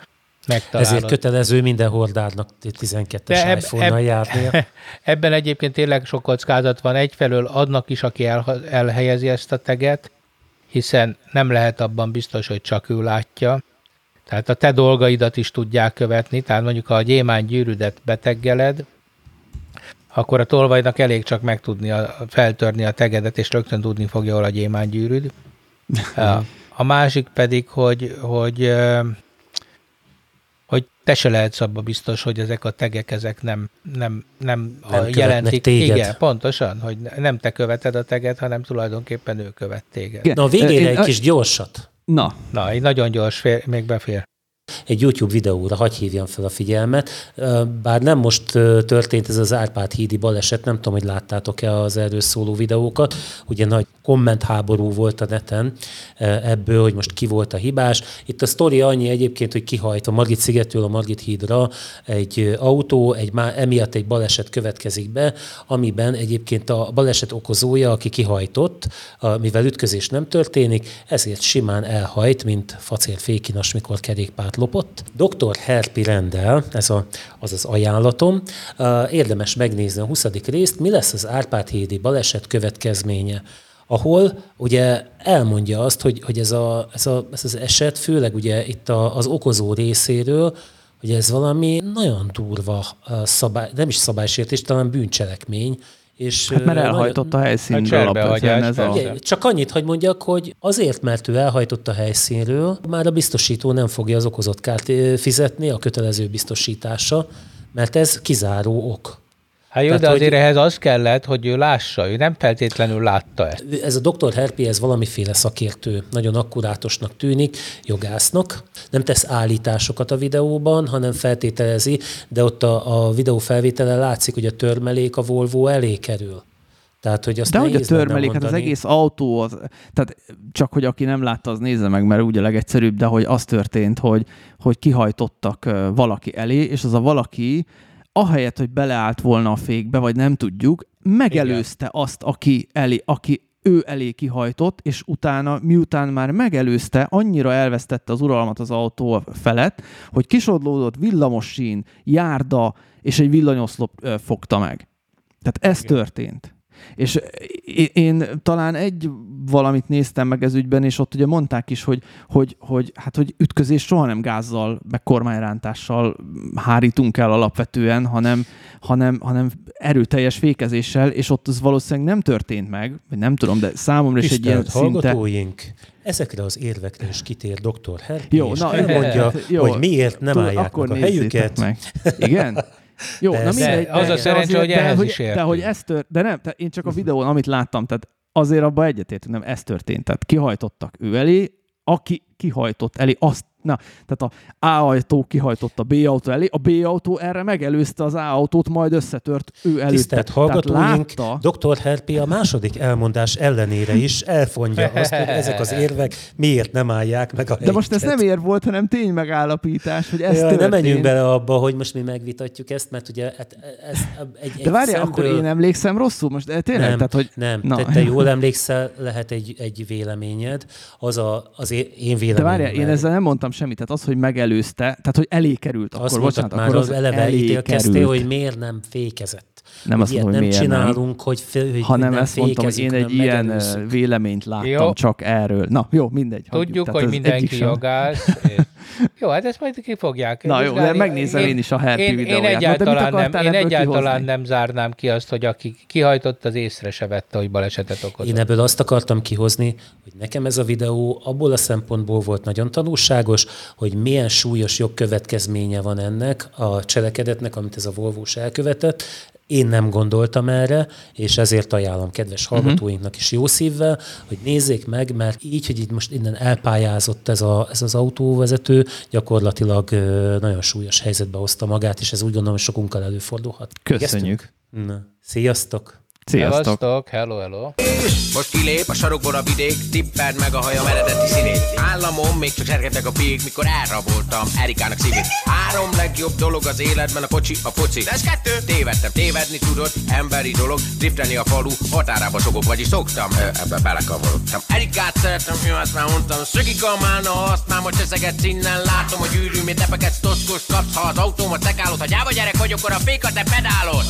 megtalálod. Ezért kötelező minden hordádnak 12-es eb, iPhone-nal eb, járnia. Ebben egyébként tényleg sok kockázat van. Egyfelől adnak is, aki el, elhelyezi ezt a teget, hiszen nem lehet abban biztos, hogy csak ő látja. Tehát a te dolgaidat is tudják követni, tehát mondjuk ha a gyémánt gyűrűdet beteggeled, akkor a tolvajnak elég csak megtudni, a, feltörni a tegedet, és rögtön tudni fogja, hol a gyémánt gyűrűd. A másik pedig, hogy, hogy te se lehetsz abba biztos, hogy ezek a tegek ezek nem, nem, nem, nem jelentik. Téged. Igen, pontosan, hogy nem te követed a teget, hanem tulajdonképpen ő követ téged. Na, a végére egy kis gyorsat. Na. Na, egy nagyon gyors, fér, még befér egy YouTube videóra hagy hívjam fel a figyelmet. Bár nem most történt ez az Árpád hídi baleset, nem tudom, hogy láttátok-e az erről szóló videókat. Ugye nagy kommentháború volt a neten ebből, hogy most ki volt a hibás. Itt a sztori annyi egyébként, hogy kihajt a Margit szigetről a Margit hídra egy autó, egy, emiatt egy baleset következik be, amiben egyébként a baleset okozója, aki kihajtott, mivel ütközés nem történik, ezért simán elhajt, mint facér fékinas, mikor kerékpárt lopott. Dr. Herpi rendel, ez a, az az ajánlatom, érdemes megnézni a 20. részt, mi lesz az Árpád hídi baleset következménye ahol ugye elmondja azt, hogy, hogy ez, a, ez, a, ez az eset, főleg ugye itt a, az okozó részéről, hogy ez valami nagyon durva szabály, nem is szabálysértés, talán bűncselekmény, és hát mert elhajtott a helyszínről hát ez a... Csak annyit, hogy mondjak, hogy azért, mert ő elhajtott a helyszínről, már a biztosító nem fogja az okozott kárt fizetni, a kötelező biztosítása, mert ez kizáró ok. Hát jó, Tehát, de azért hogy... ehhez az kellett, hogy ő lássa, ő nem feltétlenül látta ezt. Ez a doktor Herpi, ez valamiféle szakértő, nagyon akkurátosnak tűnik, jogásznak, nem tesz állításokat a videóban, hanem feltételezi, de ott a, a videó felvétele látszik, hogy a törmelék a Volvo elé kerül. Tehát, hogy azt De hogy a törmelék, hát az egész autó, az, tehát csak hogy aki nem látta, az nézze meg, mert úgy a legegyszerűbb, de hogy az történt, hogy, hogy kihajtottak valaki elé, és az a valaki ahelyett, hogy beleállt volna a fékbe, vagy nem tudjuk, megelőzte Igen. azt, aki, elé, aki ő elé kihajtott, és utána, miután már megelőzte, annyira elvesztette az uralmat az autó felett, hogy kisodlódott villamos sín, járda, és egy villanyoszlop fogta meg. Tehát ez Igen. történt. És én talán egy valamit néztem meg ez ügyben, és ott ugye mondták is, hogy, hogy, hogy, hát, hogy ütközés soha nem gázzal, meg kormányrántással hárítunk el alapvetően, hanem, hanem, hanem erőteljes fékezéssel, és ott az valószínűleg nem történt meg, vagy nem tudom, de számomra is egy ilyen hallgatóink, szinte... Ezekre az érvekre is kitér dr. Herpi, jó, és na, elmondja, jó, hogy miért nem tudod, állják akkor meg a helyüket. Meg. Igen? Jó, de na mindegy. Az a szerencsé, hogy ehhez is értünk. De hogy ez tört, de nem, tehát én csak a videón, amit láttam, tehát azért abban egyetértünk, nem ez történt. Tehát kihajtottak ő elé, aki kihajtott elé, azt Na, tehát a A autó kihajtott a B autó elé, a B autó erre megelőzte az A autót, majd összetört ő előtte. Tisztelt hallgatóink, látta... Dr. Herpi a második elmondás ellenére is elfondja azt, hogy ezek az érvek miért nem állják meg a. De most ez nem ér volt, hanem tény megállapítás, hogy ez ja, Nem menjünk bele abba, hogy most mi megvitatjuk ezt, mert ugye hát ez egy, egy De várjál, szemből... akkor én emlékszem rosszul most, de tényleg? Nem, tehát, hogy... nem. Na. Te, te jól emlékszel, lehet egy, egy véleményed, az a, az én véleményem. De várjál, én ezzel nem mondtam semmit. Tehát az, hogy megelőzte, tehát hogy elé került. Azt akkor, bocsánat, már akkor az, az eleve ítélkeztél, hogy miért nem fékezett. Nem azt mondom, hogy nem csinálunk, nem. hogy, fél, hogy hanem nem ezt mondtam, hogy én egy ilyen megelőzünk. véleményt láttam jó. csak erről. Na, jó, mindegy. Tudjuk, hogy mindenki jogász. Jó, hát ezt majd ki fogják. Na jó, de megnézem én, én is a Herpi én, videóját. Én egyáltalán, nem, én egyáltalán nem zárnám ki azt, hogy aki kihajtott, az észre se vette, hogy balesetet okozott. Én ebből azt akartam kihozni, hogy nekem ez a videó abból a szempontból volt nagyon tanulságos, hogy milyen súlyos jogkövetkezménye van ennek a cselekedetnek, amit ez a Volvós elkövetett. Én nem gondoltam erre, és ezért ajánlom kedves mhm. hallgatóinknak is jó szívvel, hogy nézzék meg, mert így, hogy itt most innen elpályázott ez, a, ez az autóvezető, gyakorlatilag nagyon súlyos helyzetbe hozta magát, és ez úgy gondolom, hogy sokunkkal előfordulhat. Köszönjük. Na, sziasztok! Sziasztok! Sziasztok. Hello, hello! Most kilép a sarokból a vidék, tippeld meg a hajam eredeti színét. Államom még csak sergetek a pék, mikor elraboltam Erikának szívét. Három legjobb dolog az életben a kocsi, a foci. De ez kettő! Tévedtem, tévedni tudod, emberi dolog, driftelni a falu, határába sokok, vagyis szoktam, ebbe belekavarodtam. Erikát szeretem, jó, ezt már mondtam, szökik a mána, azt már most eszegetsz innen, látom, hogy űrűmét tepeket, toszkos kapsz, ha az autómat tekálod, ha gyáva gyerek vagyok, akkor a fékat te pedálod.